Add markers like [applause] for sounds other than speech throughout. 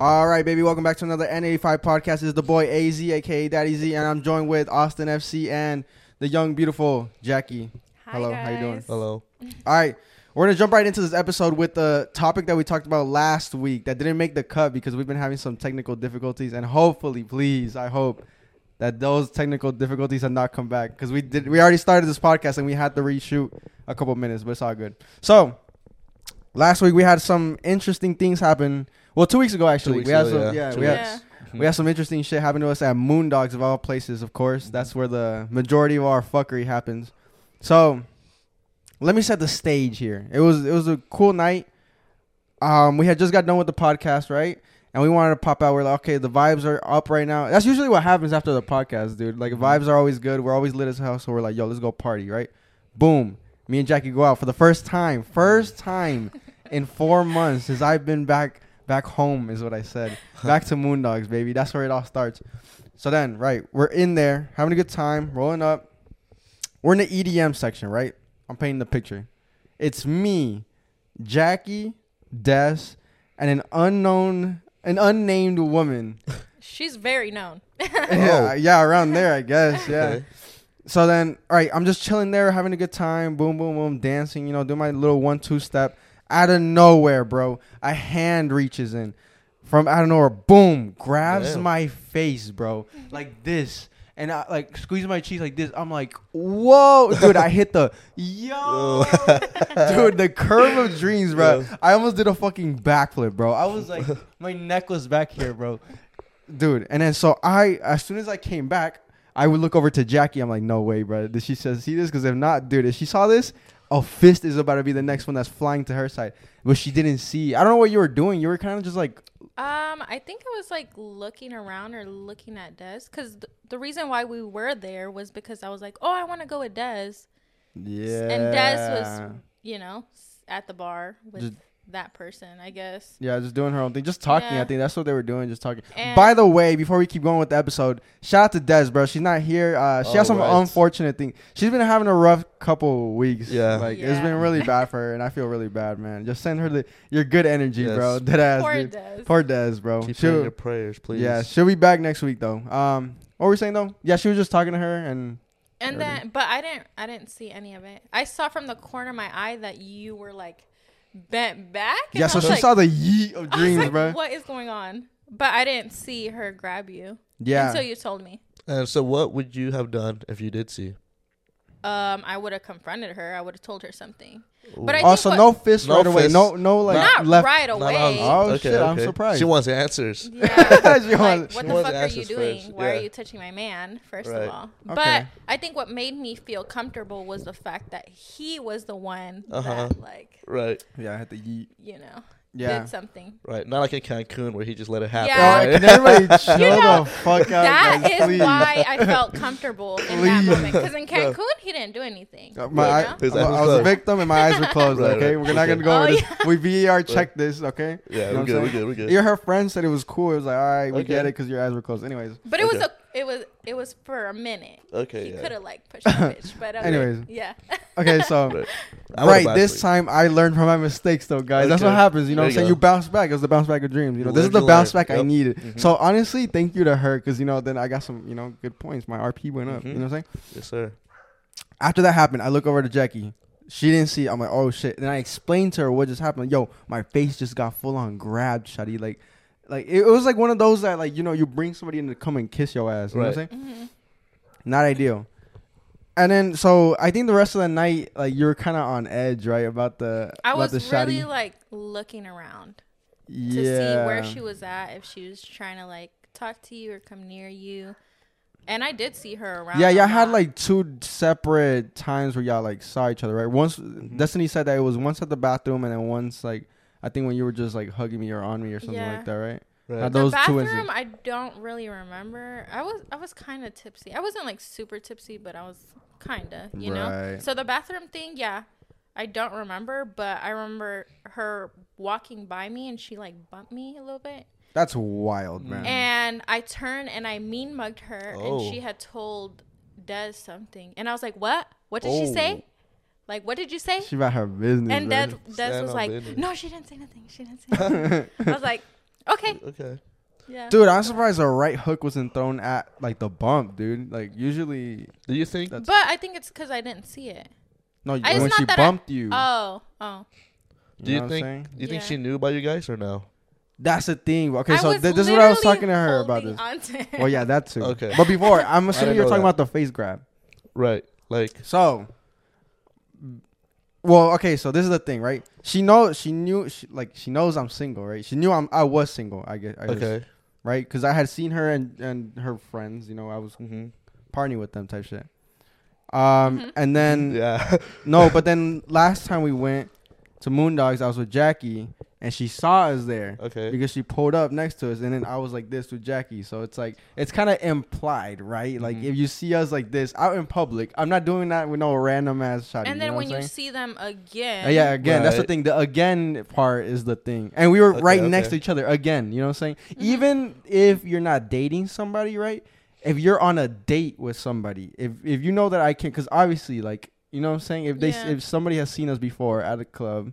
All right, baby. Welcome back to another N85 podcast. This is the boy AZ, aka Daddy Z, and I'm joined with Austin FC and the young, beautiful Jackie. Hi Hello, how you doing? Hello. All right, we're gonna jump right into this episode with the topic that we talked about last week that didn't make the cut because we've been having some technical difficulties, and hopefully, please, I hope that those technical difficulties have not come back because we did. We already started this podcast and we had to reshoot a couple minutes, but it's all good. So. Last week we had some interesting things happen. Well, two weeks ago actually, weeks we had ago, some. yeah. Yeah, we had Yeah. Mm-hmm. we had some interesting shit happen to us at Moondogs of all places, of course. Mm-hmm. That's where the majority of our fuckery happens. So, let me set the stage here. It was it was a cool night. Um, we had just got done with the podcast, right? And we wanted to pop out. We're like, okay, the vibes are up right now. That's usually what happens after the podcast, dude. Like mm-hmm. vibes are always good. We're always lit as hell. So we're like, yo, let's go party, right? Boom. Me and Jackie go out for the first time. First time in four months since I've been back back home is what I said. [laughs] Back to Moondogs, baby. That's where it all starts. So then, right, we're in there having a good time, rolling up. We're in the EDM section, right? I'm painting the picture. It's me, Jackie, Des, and an unknown, an unnamed woman. [laughs] She's very known. [laughs] yeah, oh. yeah, around there, I guess. Yeah. Okay. So then, all right, I'm just chilling there, having a good time, boom, boom, boom, dancing, you know, do my little one, two step. Out of nowhere, bro, a hand reaches in from out of nowhere, boom, grabs Damn. my face, bro, like this. And I like squeeze my cheeks like this. I'm like, whoa, dude! I hit the [laughs] yo, dude. The curve of dreams, bro. Yeah. I almost did a fucking backflip, bro. I was like, [laughs] my neck was back here, bro, dude. And then so I, as soon as I came back, I would look over to Jackie. I'm like, no way, bro. Did she says see this? Because if not, dude, if she saw this, a fist is about to be the next one that's flying to her side. But she didn't see. I don't know what you were doing. You were kind of just like, Um, I think I was like looking around or looking at Des because th- the reason why we were there was because I was like, oh, I want to go with Des, yeah. and Des was, you know, at the bar with Just- that person, I guess. Yeah, just doing her own thing, just talking. I think that's what they were doing, just talking. And- By the way, before we keep going with the episode, shout out to Des, bro. She's not here. Uh, she has Oh, some right. unfortunate thing. She's been having a rough couple weeks. Yeah. like it's been really [laughs] bad for her, and I feel really bad, man. Just send her the your good energy, Yes. bro. Dead ass, Poor dude. Des. Poor Des, bro. Keep She'll- saying your prayers, please. yeah, she'll be back next week though. Um, what were we saying though? Yeah, she was just talking to her, and and Already. then, but I didn't, I didn't see any of it. I saw from the corner of my eye that you were like bent back. yeah, so was she like- saw the yeet of I was dreams, like, bro. What is going on? But I didn't see her grab you Yeah, until you told me. And so, what would you have done if you did see? Um, I would have confronted her. I would have told her something. Ooh. But I also think no what- fist No right away. No, no like not left. right Not away. on- Oh, shit, I'm surprised. She wants answers. Yeah. [laughs] She like, wants- what she the wants fuck are you doing? first. Why are you touching my man? First Right. of all, Okay. but I think what made me feel comfortable was the fact that he was the one Uh-huh. that, like, Right, Yeah, I had to yeet. you know, Yeah. did something. right. Not like in Cancun where he just let it happen. Yeah. Yo, Right? can everybody [laughs] chill You know, the fuck out, That guys, is please? why I felt comfortable in that moment. Because in [laughs] Cancun, he didn't do anything. Uh, my you eye, know? His I, I were was a victim and my eyes were [laughs] closed. Right, okay, right. we're not gonna go Oh, over this. We VAR checked this. Okay. Yeah, You know we're what good, we're saying? good, we're good. Yeah, her friend said it was cool. It was like, all right, we Okay. get it because your eyes were closed. Anyways. But it was a, it was, it was for a minute. Okay, he yeah. could have like pushed the [laughs] bitch, but okay. Anyways. yeah. Okay, so [laughs] Right. Right this it. time I learned from my mistakes though, guys. That's what happens. You know, what I'm saying go. you bounce back. It's the bounce back of dreams. You know, You this is the bounce learn. back I Yep. needed. Mhm. So honestly, thank you to her because you know then I got some you know good points. My RP went up. You Mhm. know what I'm saying? Yes, sir. After that happened, I look over to Jackie. She didn't see. it. I'm like, oh shit. Then I explained to her what just happened. Yo, my face just got full on grabbed, shawty. Like, like it, it was like one of those that like you know you bring somebody in to come and kiss your ass. You know what I'm Right. saying? hmm Not ideal. And then so I think the rest of the night like you were kind of on edge, right? About the I about was the really shawty. like looking around to see where she was at, if she was trying to like talk to you or come near you. And I did see her around. Yeah, a y'all had like two separate times where y'all like saw each other, right? Once Mhm. Destiny said that it was once at the bathroom and then once like I think when you were just like hugging me or on me or something Yeah. like that, right? Right. Had the those two bathroom. incidents. I don't really remember. I was I was kind of tipsy. I wasn't like super tipsy, but I was kind of, you know. Right. So the bathroom thing, yeah, I don't remember, but I remember her walking by me and she like bumped me a little bit. That's wild, man. Mm. And I turned and I mean mugged her, Oh. and she oh. had told Des something, and I was like, "What? What did she Oh. say? Like, what did you say?" she about her business. and man. Des, Des was like, business. "No, she didn't say nothing. She didn't say." Nothing. I was like, [laughs] Okay. Okay. Yeah. Dude, I'm surprised a right hook wasn't thrown at like the bump, dude. Like usually, Do you think? That's- But I think it's because I didn't see it. no, I- when she that I- bumped you. Oh. Oh. you Do you know think? saying? Do you think she knew about you guys or no? That's the thing. Okay, I so th- this is what I was talking to her about this. onto. Well, yeah, that too. Okay. But before, I'm [laughs] assuming you're talking that. about the face grab. Right. Like. So, well, okay. So this is the thing, right? She knows. She knew. She, like she knows I'm single, right? She knew I'm. I was single. I guess. I guess, Okay. right? Because I had seen her and and her friends. You know, I was Mm-hmm. partying with them type shit. Um, Mhm. and then Yeah. no, but then last time we went to Moondogs, I was with Jackie, and she saw us there okay. because she pulled up next to us, and then I was like this with Jackie. So it's like it's kind of implied, right? Like Mhm. if you see us like this out in public, I'm not doing that with no random ass shot. And then know when you saying? see them again. Uh, yeah, again, that's the thing. The again part is the thing, and we were Okay, right next to each other again. You know what I'm saying? Mhm. Even if you're not dating somebody, right? If you're on a date with somebody, if if you know that I can, because obviously, like you know what I'm saying. If they Yeah. if somebody has seen us before at a club,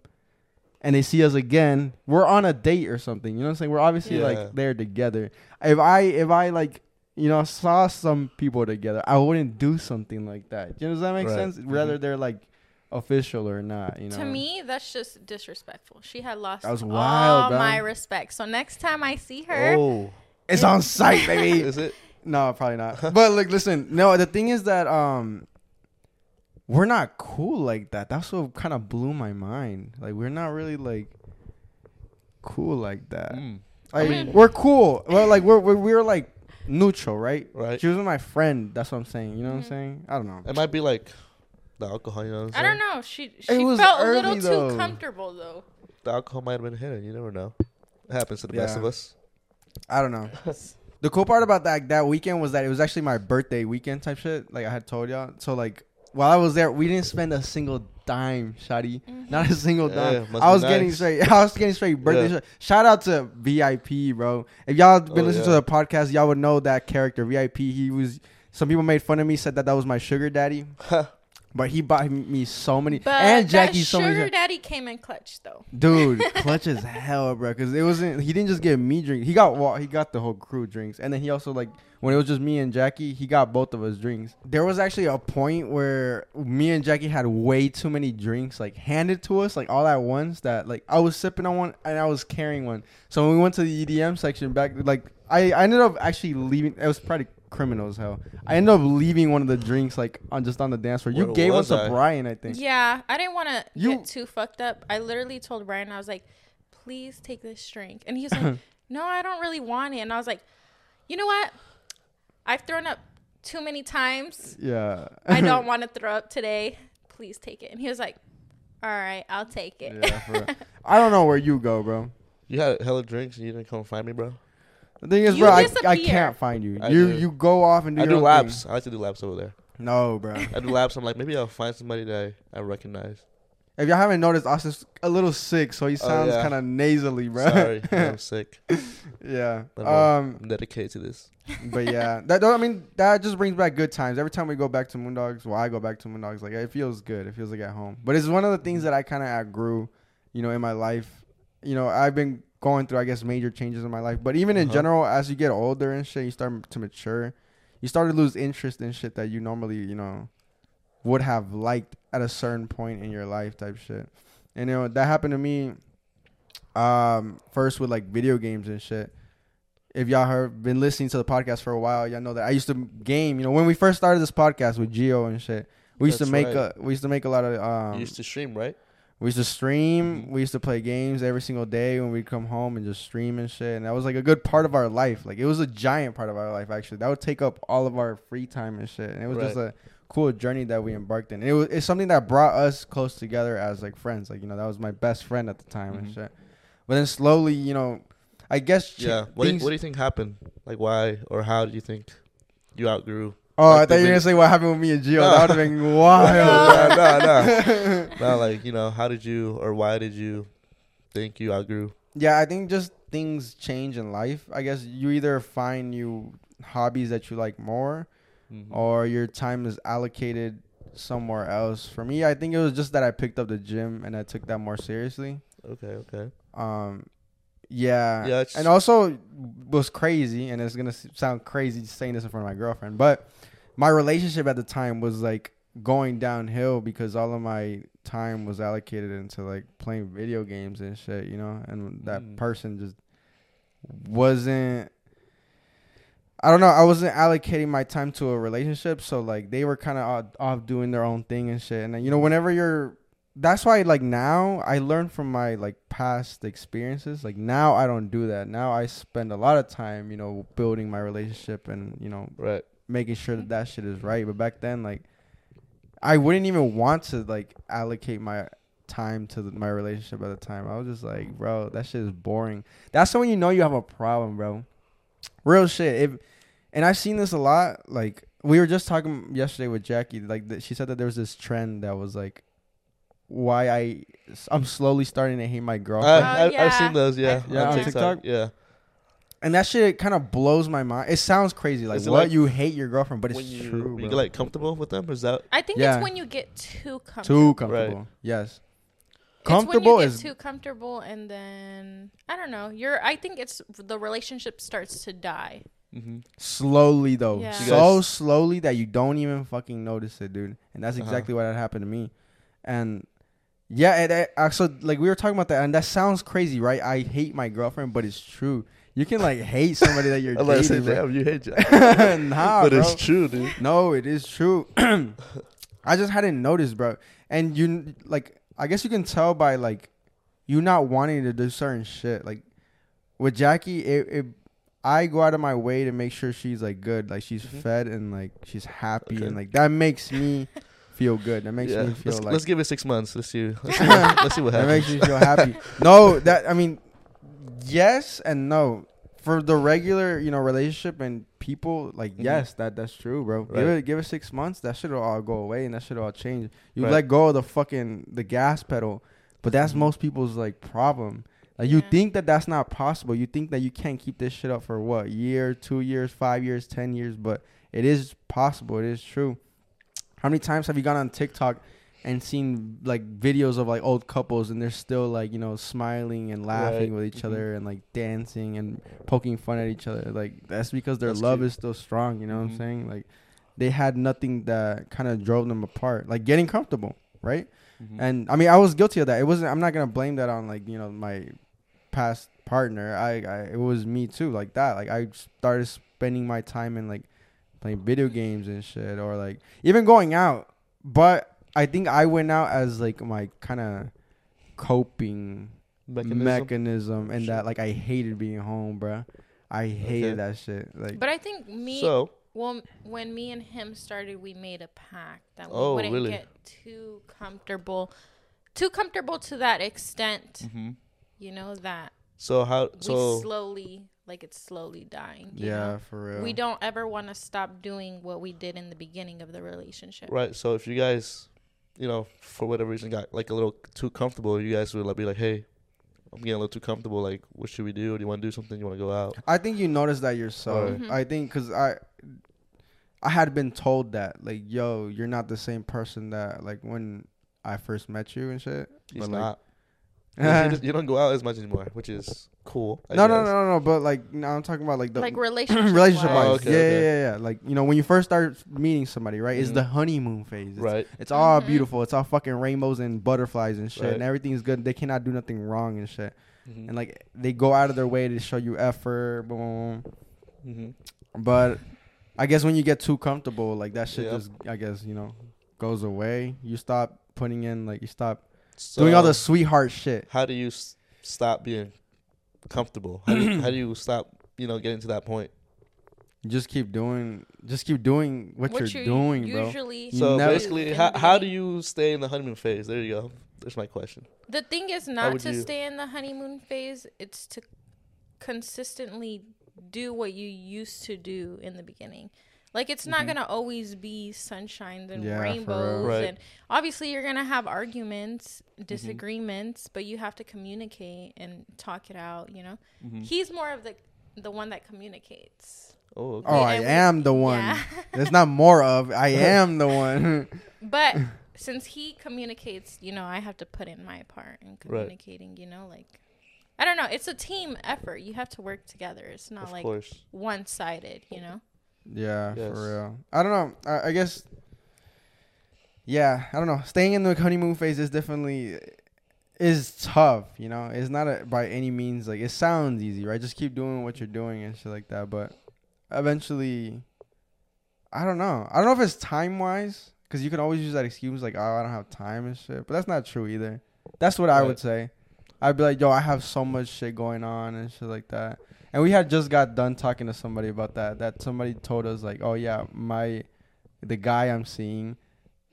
and they see us again, we're on a date or something. You know what I'm saying? We're obviously Yeah. like there together. If I if I like you know saw some people together, I wouldn't do something like that. You know, does that make Right. sense? Whether they're like official or not. You know. To me, that's just disrespectful. She had lost That was all bro. my respect. So next time I see her, Oh. It's on site, baby. [laughs] Is it? no, probably not. But like, listen, no. The thing is that um, we're not cool like that. That's what kind of blew my mind. Like, we're not really like cool like that. Mm. Like, mean- we're cool. Well, like we're, we're we're like neutral, right? Right. She was my friend. That's what I'm saying. You know what I'm Mhm. saying? I don't know. It might be like the alcohol. You know what I'm I don't know. She she was felt a little early, too comfortable though. The alcohol might have been hidden. You never know. It happens to the best of us. I don't know. [laughs] the cool part about that that weekend was that it was actually my birthday weekend type shit. Like I had told y'all. So like while I was there, we didn't spend a single dime, Shotty. Mm-hmm. Not a single Yeah, dime. must I be was getting straight. I was getting straight birthday. Yeah. shit. Shout out to VIP, bro. If y'all been Oh, listening yeah. to the podcast, y'all would know that character VIP. He was. Some people made fun of me, said that that was my sugar daddy, [laughs] but he bought me so many But and Jackie so sugar many. daddy came in clutch though. Dude, [laughs] clutch as hell, bro. Because it wasn't. He didn't just get me drink. He got well, he got the whole crew drinks, and then he also like when it was just me and Jackie, he got both of us drinks. There was actually a point where me and Jackie had way too many drinks like handed to us like all at once. That like I was sipping on one and I was carrying one. So when we went to the EDM section back, like I, I ended up actually leaving. It was pretty criminal as hell. I ended up leaving one of the drinks like on just on the dance floor. You Where gave one was to I? Brian, I think. Yeah, I didn't want to You- get too fucked up. I literally told Brian I was like, "Please take this drink," and he was like, [laughs] "No, I don't really want it." And I was like, "You know what? I've thrown up too many times. Yeah. I don't [laughs] want to throw up today. Please take it." And he was like, "All right, I'll take it." Yeah, for real. [laughs] I don't know where you go, bro. You had hella drinks and you didn't come find me, bro. The thing is, You bro, I, I disappear. can't find you. I you do. you go off and do I your do own laps. thing. I like to do laps over there. No, bro. I do laps. I'm like, maybe I'll find somebody that I, I recognize. if y'all haven't noticed, Austin's a little sick, so he Oh, sounds yeah. kind of nasally, bro. Sorry, I'm [laughs] sick. yeah. But no, Um. I'm dedicated to this. But yeah, [laughs] that I mean that just brings back good times. Every time we go back to Moondogs, well, I go back to Moondogs, like it feels good. It feels like at home. But it's one of the things that I kind of outgrew, you know, in my life. You know, I've been going through, I guess, major changes in my life. But even in Uh-huh. general, as you get older and shit, you start to mature. You start to lose interest in shit that you normally, you know, would have liked at a certain point in your life, type shit. And you know that happened to me. Um, first with like video games and shit if y'all have been listening to the podcast for a while, y'all know that I used to game. You know, when we first started this podcast with Geo and shit, we used That's to make right. a we used to make a lot of um. you used to stream, right? We used to stream. We used to play games every single day when we'd come home and just stream and shit. And that was like a good part of our life. Like it was a giant part of our life actually. That would take up all of our free time and shit. And it was just a cool journey that we embarked in. And it was it's something that brought us close together as like friends. Like you know that was my best friend at the time and Mhm. shit. But then slowly, you know, I guess ch- Yeah. What do, you, what do you think happened? Like, why or how do you think you outgrew? Oh, I Like the thought you were gonna say what happened with me and Gio. No. That would have been [laughs] wild. no, no, [laughs] no. no, like you know, how did you or why did you think you outgrew? yeah, I think just things change in life. I guess you either find new hobbies that you like more, Mhm. or your time is allocated somewhere else. For me, I think it was just that I picked up the gym and I took that more seriously. Okay, okay. Um, Yeah. Yeah, and also was crazy, and it's gonna sound crazy saying this in front of my girlfriend, but my relationship at the time was like going downhill because all of my time was allocated into like playing video games and shit, you know, and that Mm. person just wasn't. I don't know. I wasn't allocating my time to a relationship, so like they were kind of off, off doing their own thing and shit. And you know, whenever you're that's why like now I learned from my like past experiences. Like now I don't do that. Now I spend a lot of time, you know, building my relationship and you know Right. Making sure that mm-hmm. that shit is right. But back then, like I wouldn't even want to like allocate my time to the, my relationship at the time. I was just like, mm-hmm. bro, that shit is boring. That's when you know you have a problem, bro. Real shit. If and I've seen this a lot. Like we were just talking yesterday with Jackie. Like that she said that there was this trend that was like why I I'm slowly starting to hate my I, girlfriend. Oh, I, I've oh, yeah. seen those. Yeah. Yeah, on TikTok? Yeah. And that shit kind of blows my mind. It sounds crazy, like Is it what like you hate your girlfriend, but it's when you, true, when you bro. get like comfortable with them, or is that I think Yeah. it's when you get too comfortable. too comfortable. Yes, It's when comfortable you get is too comfortable, and then I don't know. You're. I think it's the relationship starts to die. mm-hmm. slowly though, Yeah. You so guys- slowly that you don't even fucking notice it, dude. And that's Uh-huh. exactly what had happened to me. And yeah, it, it actually like we were talking about that, and that sounds crazy, right? I hate my girlfriend, but it's true. You can like hate somebody that you're [laughs] to say, dating. bro. damn, you hate Jack. [laughs] nah, but bro. it's true, dude. No, it is true. [clears throat] I just hadn't noticed, bro. And you like, I guess you can tell by like you not wanting to do certain shit. Like with Jackie, it, it I go out of my way to make sure she's like good, like she's Mhm. fed and like she's happy, Okay. and like that makes me [laughs] feel good. That makes yeah. me feel let's, like let's give it six months. Let's see. Let's see what, let's see what that happens. makes me feel happy. No, that I mean, yes and no. For the regular, you know, relationship and people, like Mhm. yes, that that's true, bro. Give it give it six months, that shit'll all go away and that shit'll all change. You Right. let go of the fucking the gas pedal, but that's Mhm. most people's like problem. Like you Yeah. think that that's not possible. You think that you can't keep this shit up for what year, two years, five years, ten years, but it is possible. It is true. How many times have you gone on TikTok and seen like videos of like old couples and they're still like you know smiling and laughing Right. with each Mhm. other and like dancing and poking fun at each other? Like that's because their That's love cute. is still strong. You know what Mhm. I'm saying? Like they had nothing that kind of drove them apart. Like getting comfortable, right? Mhm. And I mean, I was guilty of that. It wasn't. I'm not gonna blame that on like you know my past partner. I, I it was me too, like that. Like I started spending my time in like playing video games and shit, or like even going out. But I think I went out as like my kind of coping Mechanism? mechanism, and Sure. that like I hated being home, bruh. I hated Okay. that shit. Like But I think me. So well, when me and him started, we made a pact that we Oh, wouldn't really? get too comfortable, too comfortable to that extent. mhm. You know that so how we so slowly, like it's slowly dying. yeah, know? for real. We don't ever want to stop doing what we did in the beginning of the relationship. right. So if you guys, you know, for whatever reason, got like a little too comfortable, you guys would like be like, hey. I'm getting a little too comfortable. Like, what should we do? Do you want to do something? You want to go out? I think you noticed that yourself. Alright. Mhm. I think because I, I had been told that like, yo, you're not the same person that like when I first met you and shit. He's But, like- not. you, just- [laughs] you don't go out as much anymore, which is cool. I no, no, guess. no, no, no. But like, no, I'm talking about like the like [clears throat] relationship. relationship Oh, wise. wise. okay, yeah, okay. yeah, yeah, yeah. Like you know, when you first start meeting somebody, right? It's Mhm. the honeymoon phase. It's, Right. It's all Mhm. beautiful. It's all fucking rainbows and butterflies and shit, Right. and everything's good. They cannot do nothing wrong and shit. Mm-hmm. And like they go out of their way to show you effort. Boom. mm-hmm. But I guess when you get too comfortable, like that shit Yep. just, I guess, you know, goes away. You stop putting in, like, you stop so doing all the sweetheart shit. How do you s- stop being comfortable? How do you, how do you stop? You know, getting to that point. Just keep doing, just keep doing what, What you're you doing, bro. usually You So never- basically, how how do you stay in the honeymoon phase? There you go. There's my question. The thing is not would to you- stay in the honeymoon phase. It's to consistently do what you used to do in the beginning. Like it's not Mhm. gonna always be sunshines and Yeah, rainbows, Right. and obviously you're gonna have arguments, disagreements, but you have to communicate and talk it out. You know, Mm-hmm. he's more of the the one that communicates. Oh, okay. Oh, I we- am the one. [laughs] Yeah. It's not more of, I [laughs] am the one. But [laughs] since he communicates, you know, I have to put in my part in Right. communicating, you know, like I don't know. It's a team effort. You have to work together. It's not of like one sided. You know. Yeah, Yes. for real. I don't know. I, I guess. Yeah, I don't know. Staying in the honeymoon phase is definitely is tough. You know, it's not a, by any means like it sounds easy, right? Just keep doing what you're doing and shit like that. But eventually, I don't know. I don't know if it's time wise because you can always use that excuse like, "Oh, I don't have time" and shit. But that's not true either. That's what I would say. I'd be like, "Yo, I have so much shit going on and shit like that." And we had just got done talking to somebody about that. That somebody told us like, "Oh yeah, my the guy I'm seeing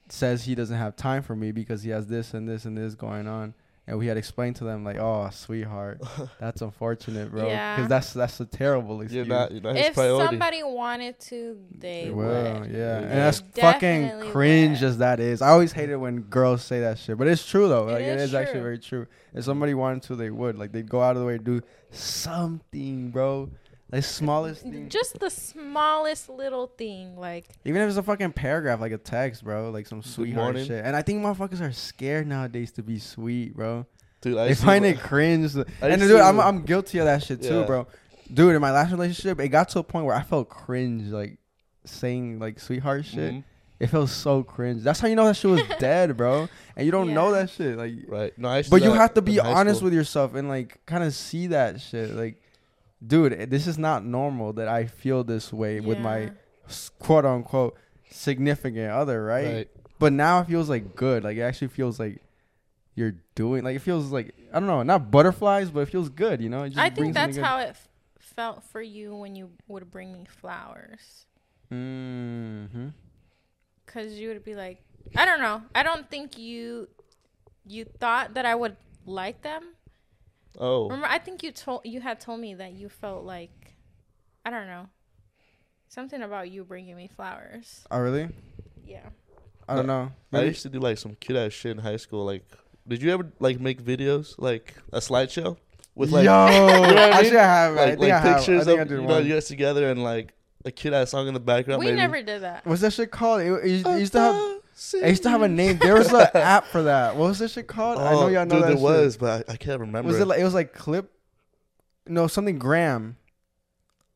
says he doesn't have time for me because he has this and this and this going on." And we had explained to them like, "Oh, sweetheart, [laughs] that's unfortunate, bro. Yeah. Because that's that's a terrible You're excuse." not. You're not if priority. somebody wanted to, they They would. yeah. They And that's fucking cringe would. as that is. I always hate it when girls say that shit. But it's true though. It Like it is is actually very true. If somebody wanted to, they would. Like they'd go out of the way to do something, bro. Like smallest thing. Just the smallest little thing, like Even if it's a fucking paragraph, like a text, bro. Like some sweetheart morning. shit. And I think motherfuckers are scared nowadays to be sweet, bro. Dude, I they find it cringe. I and dude, I'm I'm guilty of that shit too, Yeah. bro. Dude, in my last relationship, it got to a point where I felt cringe, like saying like sweetheart shit. Mhm. It feels so cringe. That's how you know that shit was [laughs] dead, bro. And you don't know that shit, like. Right. No, I But you have to be honest school. with yourself and like kind of see that shit. Like, dude, eh, this is not normal that I feel this way with my quote unquote significant other, right? Right. But now it feels like good. Like it actually feels like you're doing. Like it feels like I don't know, not butterflies, but it feels good. You know, it just I brings think that's something how it f- felt for you when you would bring me flowers. Mm-hmm. Cause you would be like, I don't know. I don't think you you thought that I would like them. Oh. Remember, I think you told you had told me that you felt like, I don't know, something about you bringing me flowers. Oh really? Yeah. I don't know. I Maybe- used to do like some cute ass shit in high school. Like, did you ever like make videos like a slideshow with like Yo, [laughs] what I actually mean? I have. I like, think like I have. pictures I think I of did you know one. you guys together and like a cute ass song in the background? we maybe? never did that. What's that shit called? It, it, it used to have. It used to have a name. There was an [laughs] app for that. What was that shit called? I know Oh, y'all know dude, that. there shit. was, but I, I can't remember. Was it like it was like clip? No, something gram.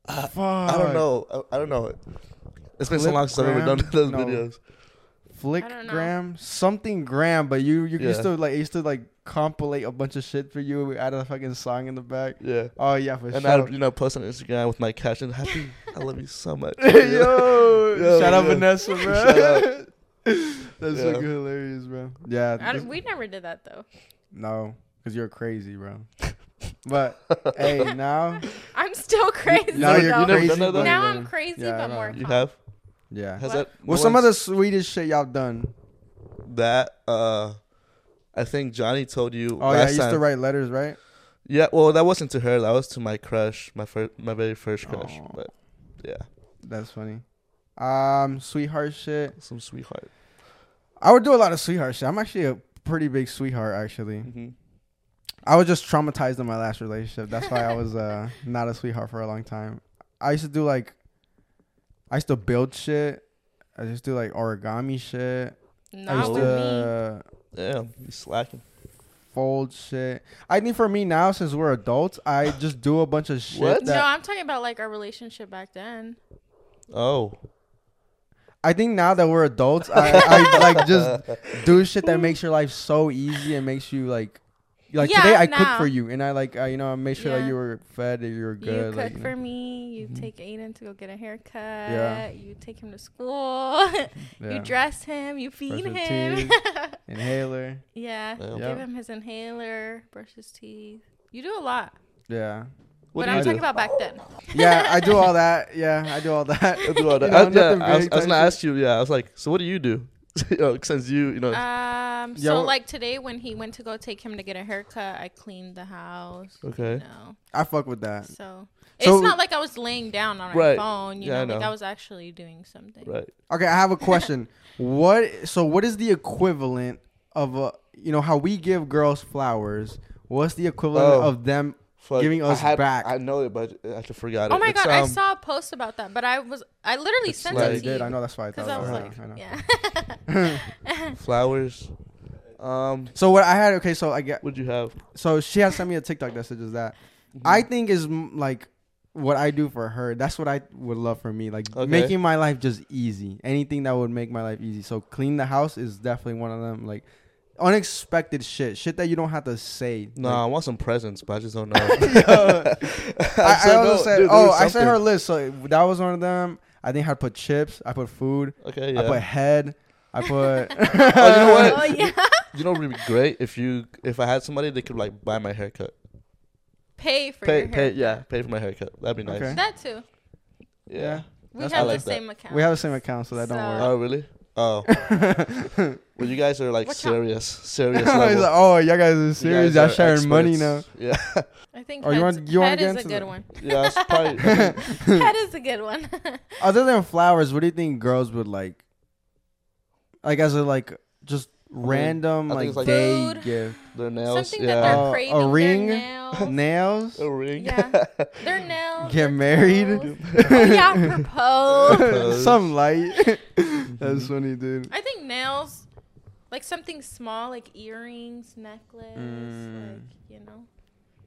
Uh, Fuck. I don't know. I, I don't know. It's been so Clip long since I've ever done those No. videos. Flick I don't know. gram, something gram, but you you Yeah. used to like it used to like compilate a bunch of shit for you, add a fucking song in the back. Yeah. Oh yeah, for And sure. I'd, you know, post on Instagram with my caption, "Happy, I love you so much." [laughs] [laughs] Yo, Yo, shout out yeah. Vanessa, bro. Shout out. [laughs] That's Yeah. fucking hilarious, bro. Yeah, I don't- we never did that though. no, because you're crazy, bro. But [laughs] hey, now I'm still crazy. now never- you're though. never crazy. done that, but- now I'm crazy, Yeah, but more. You have? Yeah. Has What? that? What's no some of the sweetest shit y'all done? that? Uh, I think Johnny told you. Oh yeah, I last used time. to write letters, right? Yeah, well, that wasn't to her. That was to my crush, my first, my very first crush. Aw. But yeah, That's funny. Um, sweetheart shit. some sweetheart. I would do a lot of sweetheart shit. I'm actually a pretty big sweetheart, actually. hmm I was just traumatized in my last relationship. That's why I was uh [laughs] not a sweetheart for a long time. I used to do like, I used to build shit. I just do like origami shit. I Not used with me. to Damn, you slacking. fold shit. I think for me now, since we're adults, I just do a bunch of shit. What? No, I'm talking about like our relationship back then. Oh, I think now that we're adults, I, I like just [laughs] do shit that makes your life so easy and makes you like like Yeah, today I cooked now. for you and I like uh, you know I made sure that Yeah. you were fed and you were good. you good cook like, you for know. me. You Mhm. take Aiden to go get a haircut. Yeah. You take him to school. [laughs] yeah. You dress him. You feed his him. [laughs] inhaler yeah. Yeah. Give him his inhaler. Brush his teeth. You do a lot. yeah what but I'm you talking do? about back then. [laughs] yeah I do all that [laughs] yeah I do all that [laughs] I do all that. You know, I, yeah, I was, I was gonna ask you. Yeah, I was like, so what do you do? you know, since you, you know, Um. So well- like today when he went to go take him to get a haircut, I cleaned the house. Okay. You know. I fuck with that So. So- it's not like I was laying down on our Right. phone, you Yeah, I know, like. I was actually doing something. right? okay I have a question what so what is the equivalent of a you know how we give girls flowers what's the equivalent Oh. of them Fuck, Giving I us had- back. I know it, but I just forgot it. Oh my It's, god, I um, saw a post about that, but I was I literally sent like- it you did I know that's why I thought I was about like, it. I know. yeah. [laughs] [laughs] flowers. Um, So what I had okay, so I get what'd you have? so she has sent me a TikTok that says that I think is like what I do for her. That's what I would love for me, like Okay. making my life just easy. Anything that would make my life easy. So clean the house is definitely one of them. Like unexpected shit, shit that you don't have to say. No, Like, I want some presents, but I just don't know. [laughs] [laughs] I, I said also no, said, dude, oh, I said her something. list. So that was one of them. I think I put chips. I put food. Okay, yeah. I put head. I [laughs] put. Oh, you know what? Oh yeah. you know, what would be great if you if I had somebody that could like buy my haircut. Pay for Pay, your pay, hair. yeah, pay for my haircut. That'd be nice. Okay. That too. Yeah. We That's have I the like that. same account. we have the same account, so that don't So- work. Oh, really? Oh, [laughs] well, you guys are like Watch out. serious, [laughs] serious [laughs] level. like, oh, y'all guys are serious. Y'all are sharing money now. Yeah, I think Oh, you head's- want- you wanna head get is a into good the- one. yeah. It's probably. I think- head is a good one. Other than flowers, what do you think girls would like? Like as a like just mean, random I like, it's like- day Food. gift. their nails. Something yeah. that they're Uh, a craving. their ring? nails. [laughs] Nails. a ring. Yeah. [laughs] Their nails. Get their married? toes. [laughs] oh yeah, propose. Propose. Some light. That's funny, dude. I think nails, like something small, like earrings, necklace, Mm. like you know.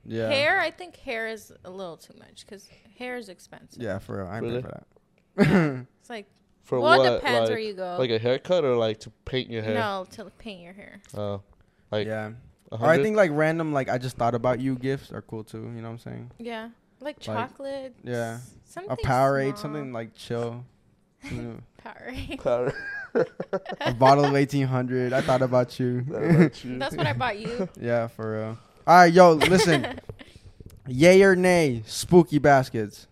Yeah. Hair, I think hair is a little too much because hair is expensive. Yeah, for real. I Really? for that. It's like For well, what? it depends like, where you go. like a haircut or like to paint your hair? no, to paint your hair. Oh, like yeah. a Or I think like random like I just thought about you gifts are cool too. You know what I'm saying? Yeah, like chocolate. yeah. Something A Powerade, small. something like chill. You [laughs] know, Powerade. [laughs] Power. a bottle of 1800. I thought about you. [laughs] About you. That's what I bought you. yeah, for real. All right, yo, listen. Yay or nay, spooky baskets.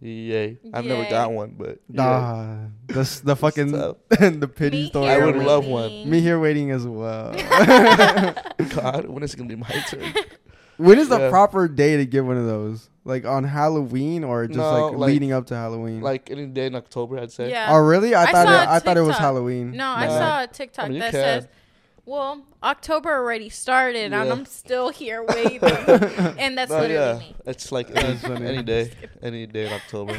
Yay! I've never got one, but yeah. Nah, the s- the [laughs] fucking tough. [laughs] the pity Me story. I would Me- love one. Me here waiting as well. [laughs] God, when is it gonna be my turn? when is the proper day to get one of those? Like on Halloween or just No, like, like- leading up to Halloween? like any day in October, I'd say. Yeah. oh really? I, I thought saw it, a I thought it was Halloween. No, I My Nah. bad. saw a TikTok I mean, that can. Says, "Well, October already started, and I'm still here [laughs] waiting." and that's No, literally yeah, me. it's like any, any day, [laughs] any day in October.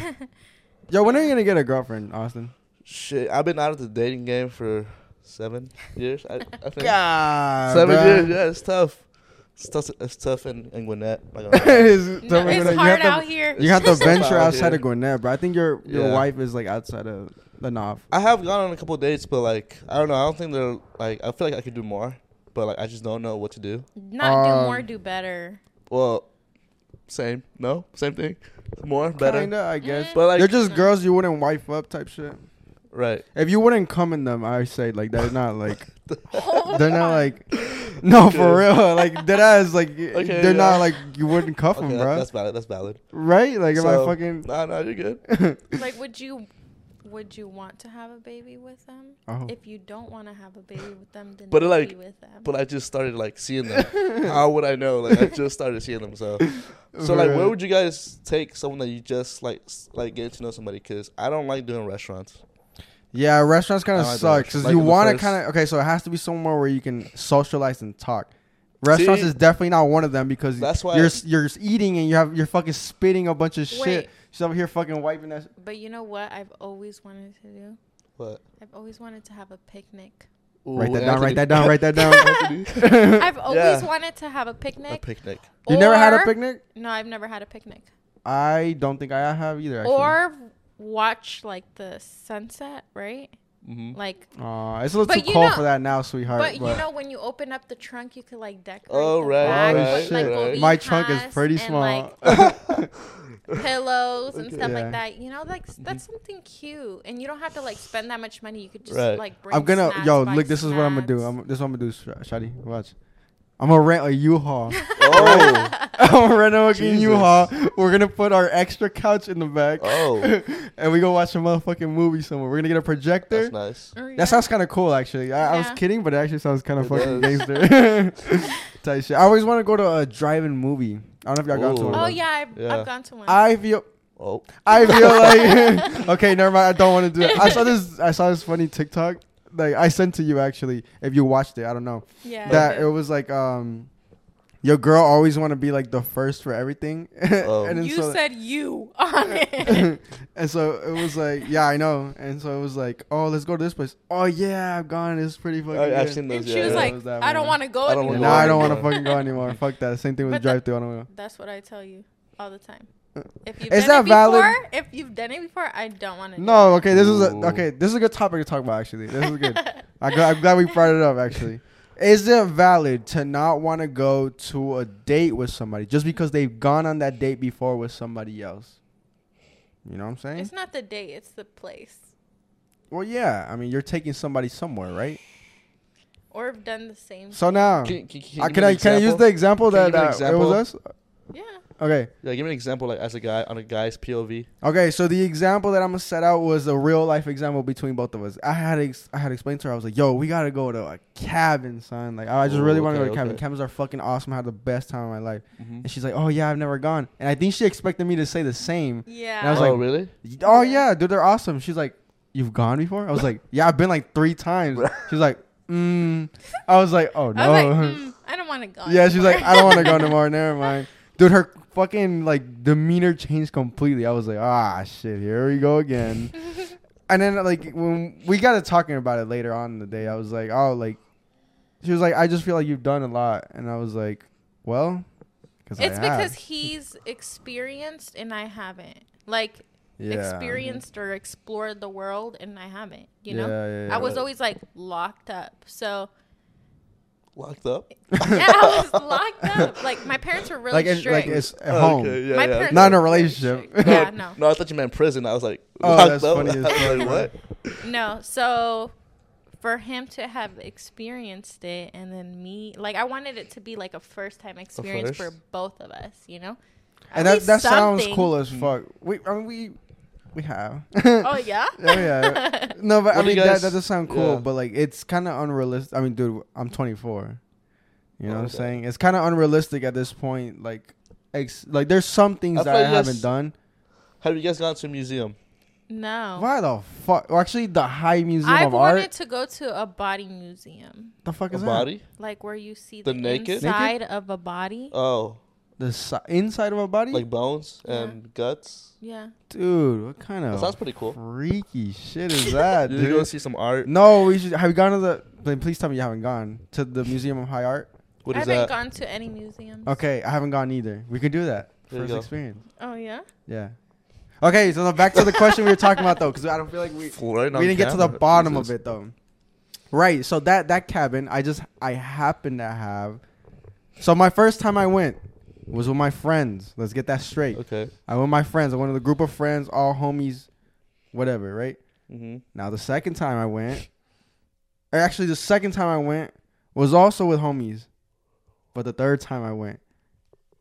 [laughs] Yo, when are you gonna get a girlfriend, Austin? Shit, I've been out of the dating game for seven years. I, I think God, seven bruh. years. Yeah, it's tough. It's tough. It's tough in, in Gwinnett. Not. It's- No, tell it's when you hard have out to, here. You have to venture outside here. of Gwinnett, bro. I think your your Yeah. wife is like outside of the knob. I have gone on a couple dates, but like I don't know. I don't think they're like. I feel like I could do more, but like I just don't know what to do. Not do Um, more, do better. Well, same. No, same thing. More, better. Kinda, I guess. Mm. But like, They're just No. girls you wouldn't wife up type shit. right. If you wouldn't come in them, I say like they're not like [laughs] Hold they're not like no [laughs] for real like dead ass like [laughs] they're yeah. not like you wouldn't cuff Okay, them, that- bro. that's valid. That's valid. right? Like am I So- fucking? Nah, nah, you're good. like, would you, would you want to have a baby with them? Oh. If you don't want to have a baby with them, then But, like, be with them. But I just started like seeing them. [laughs] How would I know? Like I just started seeing them. So, [laughs] so like, where would you guys take someone that you just like s- like get to know somebody? Because I don't like doing restaurants. Yeah, restaurants kind of like suck because Like you want to kind of okay. So it has to be somewhere where you can socialize and talk. Restaurants See? is definitely not one of them because That's why you're I- s- you're eating and you have you're fucking spitting a bunch of shit. Wait. She's over here fucking wiping that. but you know what? I've always wanted to do. But I've always wanted to have a picnic. Write that down. Write that down. Write [laughs] that down. [laughs] I've always Yeah. wanted to have a picnic. A picnic. picnic. you never had a picnic? No, I've never had a picnic. I don't think I have either. Actually. Or watch like the sunset, right? Hmm Like, Aw, it's a little But too you cold know- for that now, sweetheart. but, you know when you open up the trunk, you could like decorate. Oh, the right, back right, with, like, right. my trunk is cobijas pretty and, small. like, [laughs] pillows and Okay. stuff Yeah. like that. You know, like s- that's something cute, and you don't have to like spend that much money. You could just Right. like bring. I'm gonna yo look. This is what I'm gonna do. I'm, this is what I'm gonna do, Sh- Shadi. Watch. I'm gonna rent a U-Haul. [laughs] [laughs] Oh, I'm gonna rent a fucking Jesus. U-Haul. We're gonna put our extra couch in the back. oh, [laughs] and we go watch a motherfucking movie somewhere. We're gonna get a projector. that's nice. Oh, yeah. That sounds kind of cool, actually. I, I was Yeah. kidding, but it actually sounds kind of It fucking does. gangster. Type shit. I always want to go to a drive-in movie. I don't know if y'all gone to Ooh. one. of Oh those. yeah, I've, Yeah. I've gone to one. I feel. Oh, I feel like okay, never mind. I don't want to do it. I saw this. I saw this funny TikTok. Like I sent to you actually. If you watched it, I don't know. yeah. That okay. it was like um, your girl always want to be like the first for everything. [laughs] Oh. and You so, said you [laughs] on it. and so it was like, yeah, I know. And so it was like, oh, let's go to this place. Oh yeah, I've gone. It's pretty fucking. I, I've good. seen those. and yeah, she was yeah. like, was I don't want to go I don't anymore. wanna I don't want to fucking go anymore. Fuck that. Same thing with the- drive through. I don't wanna go. That's what I tell you all the time. If you've Is done that it valid? before, if you've done it before, I don't want to. No, okay. This is a okay. This is a good topic to talk about. Actually, this is good. [laughs] I gl- I'm glad we brought it up. Actually, is it valid to not want to go to a date with somebody just because they've gone on that date before with somebody else? You know what I'm saying? It's not the date; it's the place. well, yeah. I mean, you're taking somebody somewhere, right? Or have done the same. So now, Can, can, can, you can I can I use the example Can that give an uh, it was us? Yeah. Okay. Yeah, give me an example, like as a guy on a guy's POV. Okay, so the example that I'm gonna set out was a real life example between both of us. I had ex- I had explained to her, I was like, "Yo, we gotta go to a cabin, son. Like, I just Ooh, really want to go to a cabin. okay. Cabins are fucking awesome. I had the best time of my life." Mm-hmm. And she's like, "Oh yeah, I've never gone." And I think she expected me to say the same. Yeah. And I was oh, like- really? Oh Yeah. yeah, dude, they're awesome. She's like, "You've gone before?" I was like, "Yeah, I've been like three times." [laughs] She's like, "Mm." I was like, "Oh no." I like, mm, I don't want to go. Yeah, she's like. I don't want to go anymore. [laughs] Never mind. Dude, her fucking like demeanor changed completely. I was like, ah, shit, here we go again. [laughs] and then like when we got to talking about it later on in the day, I was like, oh, like she was like, I just feel like you've done a lot, and I was like, well, because it's because he's experienced and I haven't. Like yeah. experienced or explored the world and I haven't. You know. yeah, yeah, I was always like locked up. So Locked up? [laughs] yeah, I was locked up. Like my parents were really like it's strict. like it's at Oh, home. okay, yeah, my yeah. parents Not in a were very relationship. strict. yeah, no. [laughs] No, I thought you meant prison. I was like, Oh, locked that's up? funny as I was fuck, like, what? No, so for him to have experienced it and then me, like I wanted it to be like a first time experience for first? both of us, you know? and that least that sounds something. cool as fuck. We I mean we we have. [laughs] Oh yeah. Oh, [laughs] yeah. [laughs] No, but I What do mean you that, guys- that does sound cool, yeah. but like it's kind of unrealistic. I mean, dude, I'm 24. You know Oh, what I'm saying? It's kind of unrealistic at this point. Like, ex- like there's some things I that I guys- haven't done. Have you guys gone to a museum? no. Why the fuck? Well, actually, the High Museum I of Art. I wanted to go to a body museum, The fuck A is body? like where you see The the, naked? inside of a body. Oh, that? The si- inside of a body, like bones Yeah. and guts? Yeah. dude. What kind That of sounds pretty cool. freaky shit is that, Did [laughs] you go dude? see some art? No, we should. Have you gone to the? then Please tell me you haven't gone to the Museum of High Art. What I is haven't that? gone to any museums. Okay, I haven't gone either. We could do that. There you First go. experience. Oh yeah. Yeah. Okay, so now back to the question we were talking about though, because I don't feel like we [laughs] Right on we didn't get to the camera. bottom of it though. Right. So that that cabin, I just I happen to have. So my first time I went was with my friends. Let's get that straight. Okay. I went with my friends. I went with a group of friends, all homies, whatever. Right. Mm-hmm. Now the second time I went, or actually the second time I went was also with homies, but the third time I went,